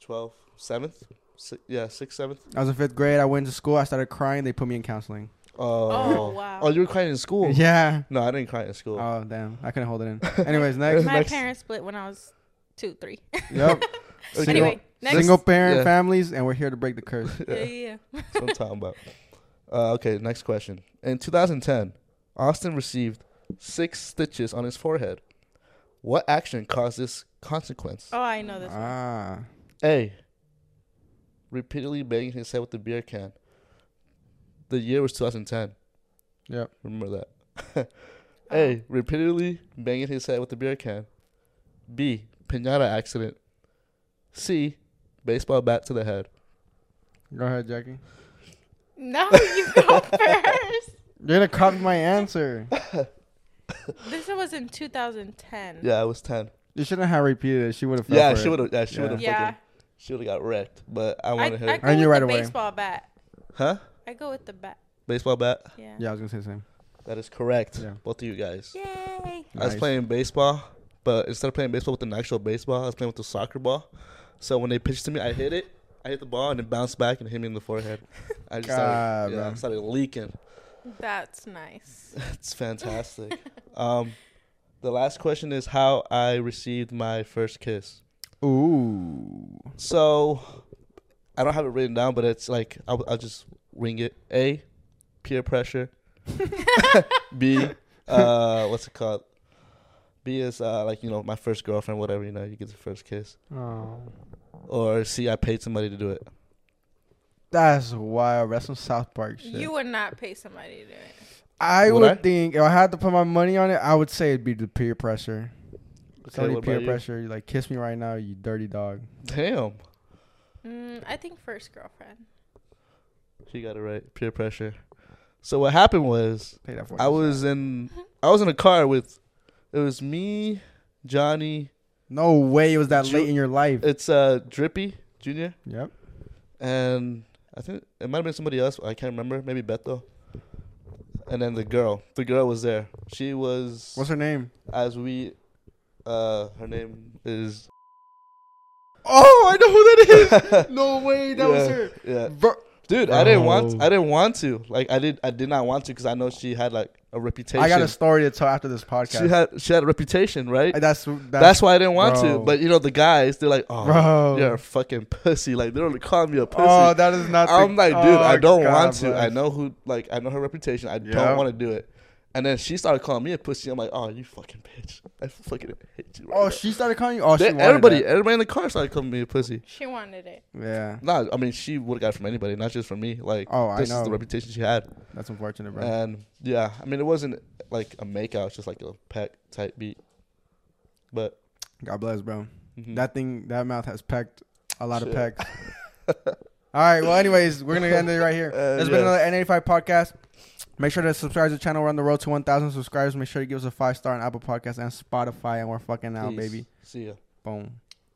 Twelve. seventh. Si- yeah, sixth, seventh. I was in fifth grade. I went to school. I started crying. They put me in counseling. Oh. Oh, wow. Oh, you were crying in school. Yeah. No, I didn't cry in school. Oh damn! I couldn't hold it in. [laughs] Anyways, next. My Next. parents split when I was two, three. yep. [laughs] Okay. Anyway, next. Single parent Yeah. families, and we're here to break the curse. [laughs] Yeah, yeah, yeah. That's what I'm talking about. Uh, okay, next question. In 2010, Austin received six stitches on his forehead. What action caused this consequence? Oh, I know this one. Ah. A. Repeatedly banging his head with the beer can. The year was 2010. Yep. Remember that. [laughs] A. Repeatedly banging his head with the beer can. B. Pinata accident. C. Baseball bat to the head. Go ahead, Jackie. No, you go [laughs] first. You're gonna copy my answer. [laughs] This was in 2010. Yeah, it was 10. You shouldn't have repeated it. She would have. Yeah, she would have. Yeah, she would have. Yeah. She would have got wrecked. But I I, wanted her. I go I knew with right away. baseball bat. huh? I go with the bat. Baseball bat. Yeah. Yeah, I was gonna say the same. That is correct. Yeah. Both of you guys. Yay. I was Nice. playing baseball, but instead of playing baseball with an actual baseball, I was playing with the soccer ball. So when they pitched to me, I hit it. I hit the ball and it bounced back and hit me in the forehead. [laughs] I just God, started, yeah. I started leaking. That's nice. [laughs] It's fantastic. um, the last question is how I received my first kiss. Ooh. So I don't have it written down, but it's like I'll, I'll just ring it. A, peer pressure. [laughs] B, uh, what's it called? B is uh, like you know my first girlfriend, whatever you know. You get the first kiss. Oh. Or C, I paid somebody to do it. That's wild. That's some South Park shit. You would not pay somebody to do it. I Would would I? think if I had to put my money on it, I would say it'd be the peer pressure. Somebody what peer you? pressure. You like kiss me right now, you dirty dog. Damn, Mm, I think first girlfriend. she got it right. Peer pressure. So what happened was Pay that for I was in I was in a car with it was me, Johnny. No way it was that Ju- late in your life. It's uh Drippy Junior. yep. and I think it might have been somebody else. I can't remember. Maybe Beto. And then the girl. The girl was there. She was What's her name? as we. Uh, her name is. Oh, I know who that is. [laughs] no way, that was her. Yeah, Bro, dude. I didn't want. I didn't want to. Like I did. I did not want to because I know she had like a reputation. I got a story to tell after this podcast. She had. She had a reputation, right? that's, that's That's, why I didn't want to. bro. But you know the guys, they're like, "Oh, Bro. you're a fucking pussy." Like they don't call me a oh, pussy. Oh, that is not. I'm like, dude, I Oh, don't God want to. bless. I know who, like, I know her reputation. I Yep. don't want to do it. And then she started calling me a pussy. I'm like, oh, you fucking bitch. I fucking hate you. Right Oh, now. she started calling you. Oh, she They- wanted everybody, that. everybody in the car started calling me a pussy. She wanted it. Yeah, Nah, I mean, she would have got it from anybody, not just from me. Like, Oh, I this is know. the reputation she had. that's unfortunate, bro. And yeah, I mean, it wasn't like a makeout, it's just like a peck type beat. But God bless, bro. mhm. That thing, that mouth has pecked a lot of Shit. pecks. [laughs] All right. Well, anyways, we're gonna [laughs] end it right here. Uh, this has been yeah. another N85 podcast. Make sure to subscribe to the channel. We're on the road to 1,000 subscribers. Make sure to give us a five star on Apple Podcasts and Spotify, and we're fucking out, Peace. baby. See ya. Boom.